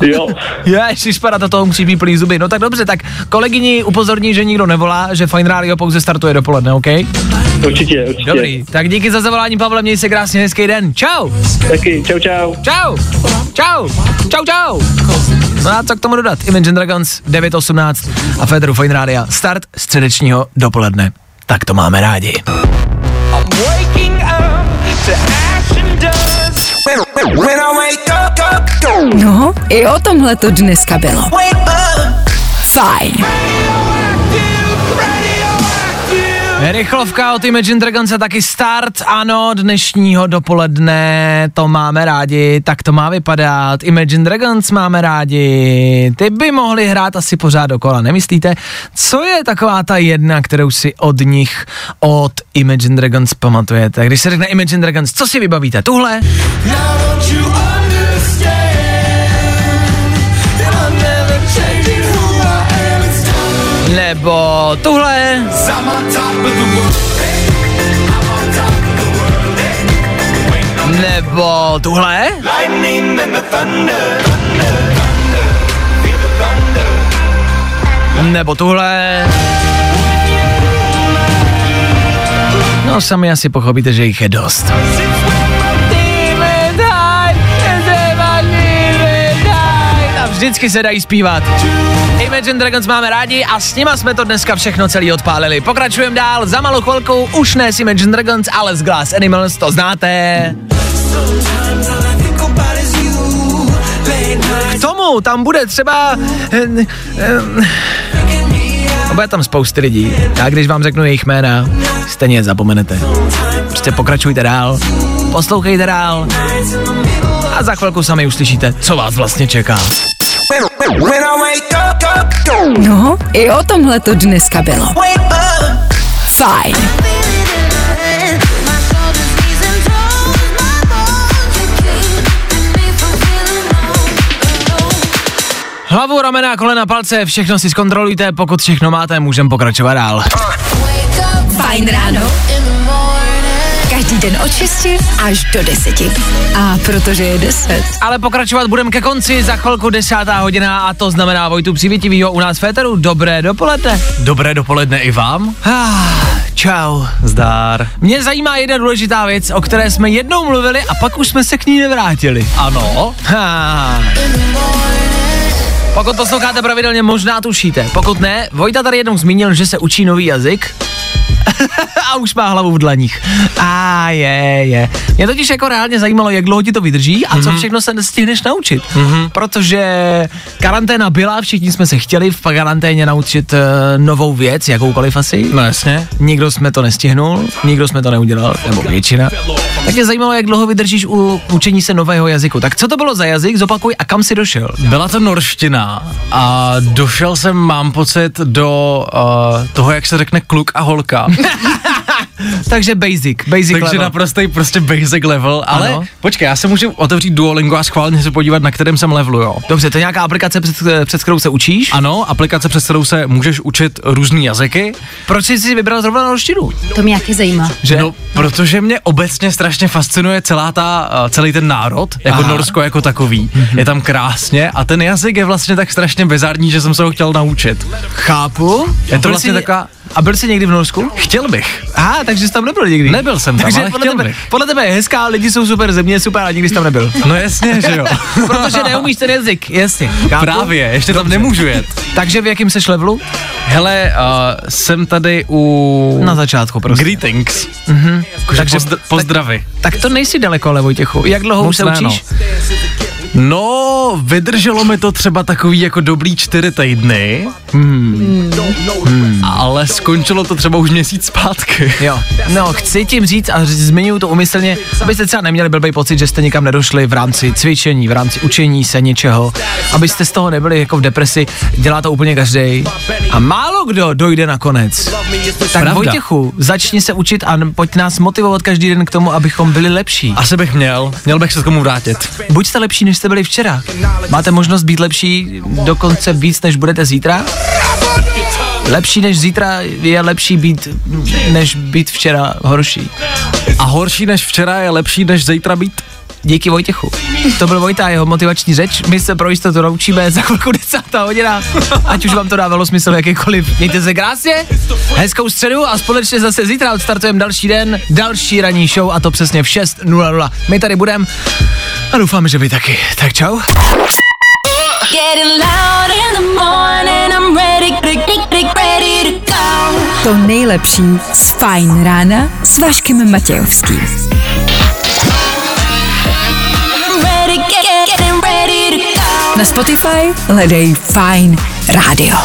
Jo. Ježíš to toho musí být plný zuby. No tak dobře, tak kolegyni upozorní, že nikdo nevolá, že Fine Radio pouze startuje dopoledne, OK? Určitě, určitě. Dobrý, tak díky za zavolání, Pavle, měj se krásně, hezký den. Čau. Taky, čau, čau. Čau. Čau. Čau, čau. No a co k tomu dodat? Imagine Dragons 9.18 a Federu Fine Radio. Start středečního dopoledne. Tak to máme rádi. No, i o tomhle to dneska bylo. Fajn. Rychlovka od Imagine Dragons a taky start, ano, dnešního dopoledne, to máme rádi, tak to má vypadat, Imagine Dragons máme rádi, ty by mohli hrát asi pořád dokola, nemyslíte? Co je taková ta jedna, kterou si od nich, od Imagine Dragons pamatujete? Když se řekne Imagine Dragons, co si vybavíte? Tuhle? Nebo tuhle? Nebo tuhle? Nebo tuhle? No sami asi pochopíte, že jich je dost. Vždycky se dají zpívat. Imagine Dragons máme rádi a s nima jsme to dneska všechno celý odpálili. Pokračujeme dál, za malou chvilkou už ne s Imagine Dragons, ale s Glass Animals, to znáte. K tomu tam bude třeba... eh, eh, bude tam spousty lidí. Já když vám řeknu jejich jména, stejně zapomenete. Prostě pokračujte dál, poslouchejte dál a za chvilku sami uslyšíte, co vás vlastně čeká. No, i o tomhle to dneska bylo. Fajn. Hlavu, ramena, kolena, palce, všechno si zkontrolujte, pokud všechno máte, můžeme pokračovat dál. Fajn ráno. Každý den od 6 až do 10. A protože je 10. Ale pokračovat budeme ke konci, za chvilku desátá hodina a to znamená Vojtu Přivětivýho u nás v Féteru. Dobré dopoledne. Dobré dopoledne i vám. Ah, čau. Zdár. Mě zajímá jedna důležitá věc, o které jsme jednou mluvili a pak už jsme se k ní nevrátili. Ano. Ha. Pokud posloucháte pravidelně, možná tušíte. Pokud ne, Vojta tady jednou zmínil, že se učí nový jazyk. a už má hlavu v dlaních. A je, je. Mě totiž jako reálně zajímalo, jak dlouho ti to vydrží a co Mhm. všechno se stihneš naučit. Protože karanténa byla, všichni jsme se chtěli v karanténě naučit uh, novou věc, jakoukoliv asi. No jasně. Nikdo jsme to nestihnul, nikdo jsme to neudělal, nebo většina. Tak mě zajímalo, jak dlouho vydržíš u učení se nového jazyku. Tak co to bylo za jazyk, zopakuj a kam si došel? Byla to norština a došel jsem, mám pocit, do uh, toho, jak se řekne kluk a holka. Takže basic, basic Takže level. naprostý prostě basic level, ale Ano. počkej, já se můžu otevřít Duolingo a schválně se podívat, na kterém jsem levelu, jo. Dobře, to je nějaká aplikace, před, před kterou se učíš? Ano, aplikace, přes kterou se můžeš učit různý jazyky. Proč jsi si vybral zrovna norštinu? To mě nějaký zajímá. Že? No, protože mě obecně strašně fascinuje celá ta, uh, celý ten národ, jako Aha. Norsko jako takový. Je tam krásně a ten jazyk je vlastně tak strašně bizarní, že jsem se ho chtěl naučit. Chápu. Je to vlastně taková... A byl jsi někdy v Norsku? Chtěl bych. Aha, takže jsi tam nebyl nikdy. Nebyl jsem tam, takže ale podle chtěl tebe, bych. podle tebe je hezká, lidi jsou super, země je super a nikdy jsi tam nebyl. No jasně, že jo. Protože neumíš ten jazyk, jasně. Chápu. Právě, ještě tam nemůžu jet. Takže v jakém seš levelu? Hele, uh, jsem tady u... Na začátku prostě. Greetings. Mhm. Takže pozdr- pozdravy. Tak to nejsi daleko, ale Vojtěchu. Jak dlouho už se ne, no. No, vydrželo mi to třeba takový jako dobrý čtyři týdny, Hmm. ale skončilo to třeba už měsíc zpátky. Jo, no chci tím říct a zmiňuji to umyslně, abyste třeba neměli blbý pocit, že jste nikam nedošli v rámci cvičení, v rámci učení se něčeho, abyste z toho nebyli jako v depresi, dělá to úplně každý. A málo kdo dojde na konec. Tak Pravda. Vojtěchu, začni se učit a pojď nás motivovat každý den k tomu, abychom byli lepší. Asi bych měl, měl bych se k tomu vrátit. Buďte lepší, než jste byli včera. Máte možnost být lepší dokonce víc, než budete zítra? Lepší než zítra je lepší být, než být včera horší. A horší než včera je lepší než zítra být? Díky Vojtěchu. To byl Vojta, jeho motivační řeč. My se pro jistotu naučíme za chvilku 10. hodina. Ať už vám to dávalo smysl jakýkoliv. Mějte se krásně, hezkou středu a společně zase zítra odstartujeme další den, další ranní show a to přesně v 6.00. My tady budeme a doufáme, že vy taky. Tak čau. Getting loud in the morning, I'm ready, ready, ready, ready to nejlepší z Fajn rána s Vaškem Matějovským. Na Spotify hledej Fajn rádio.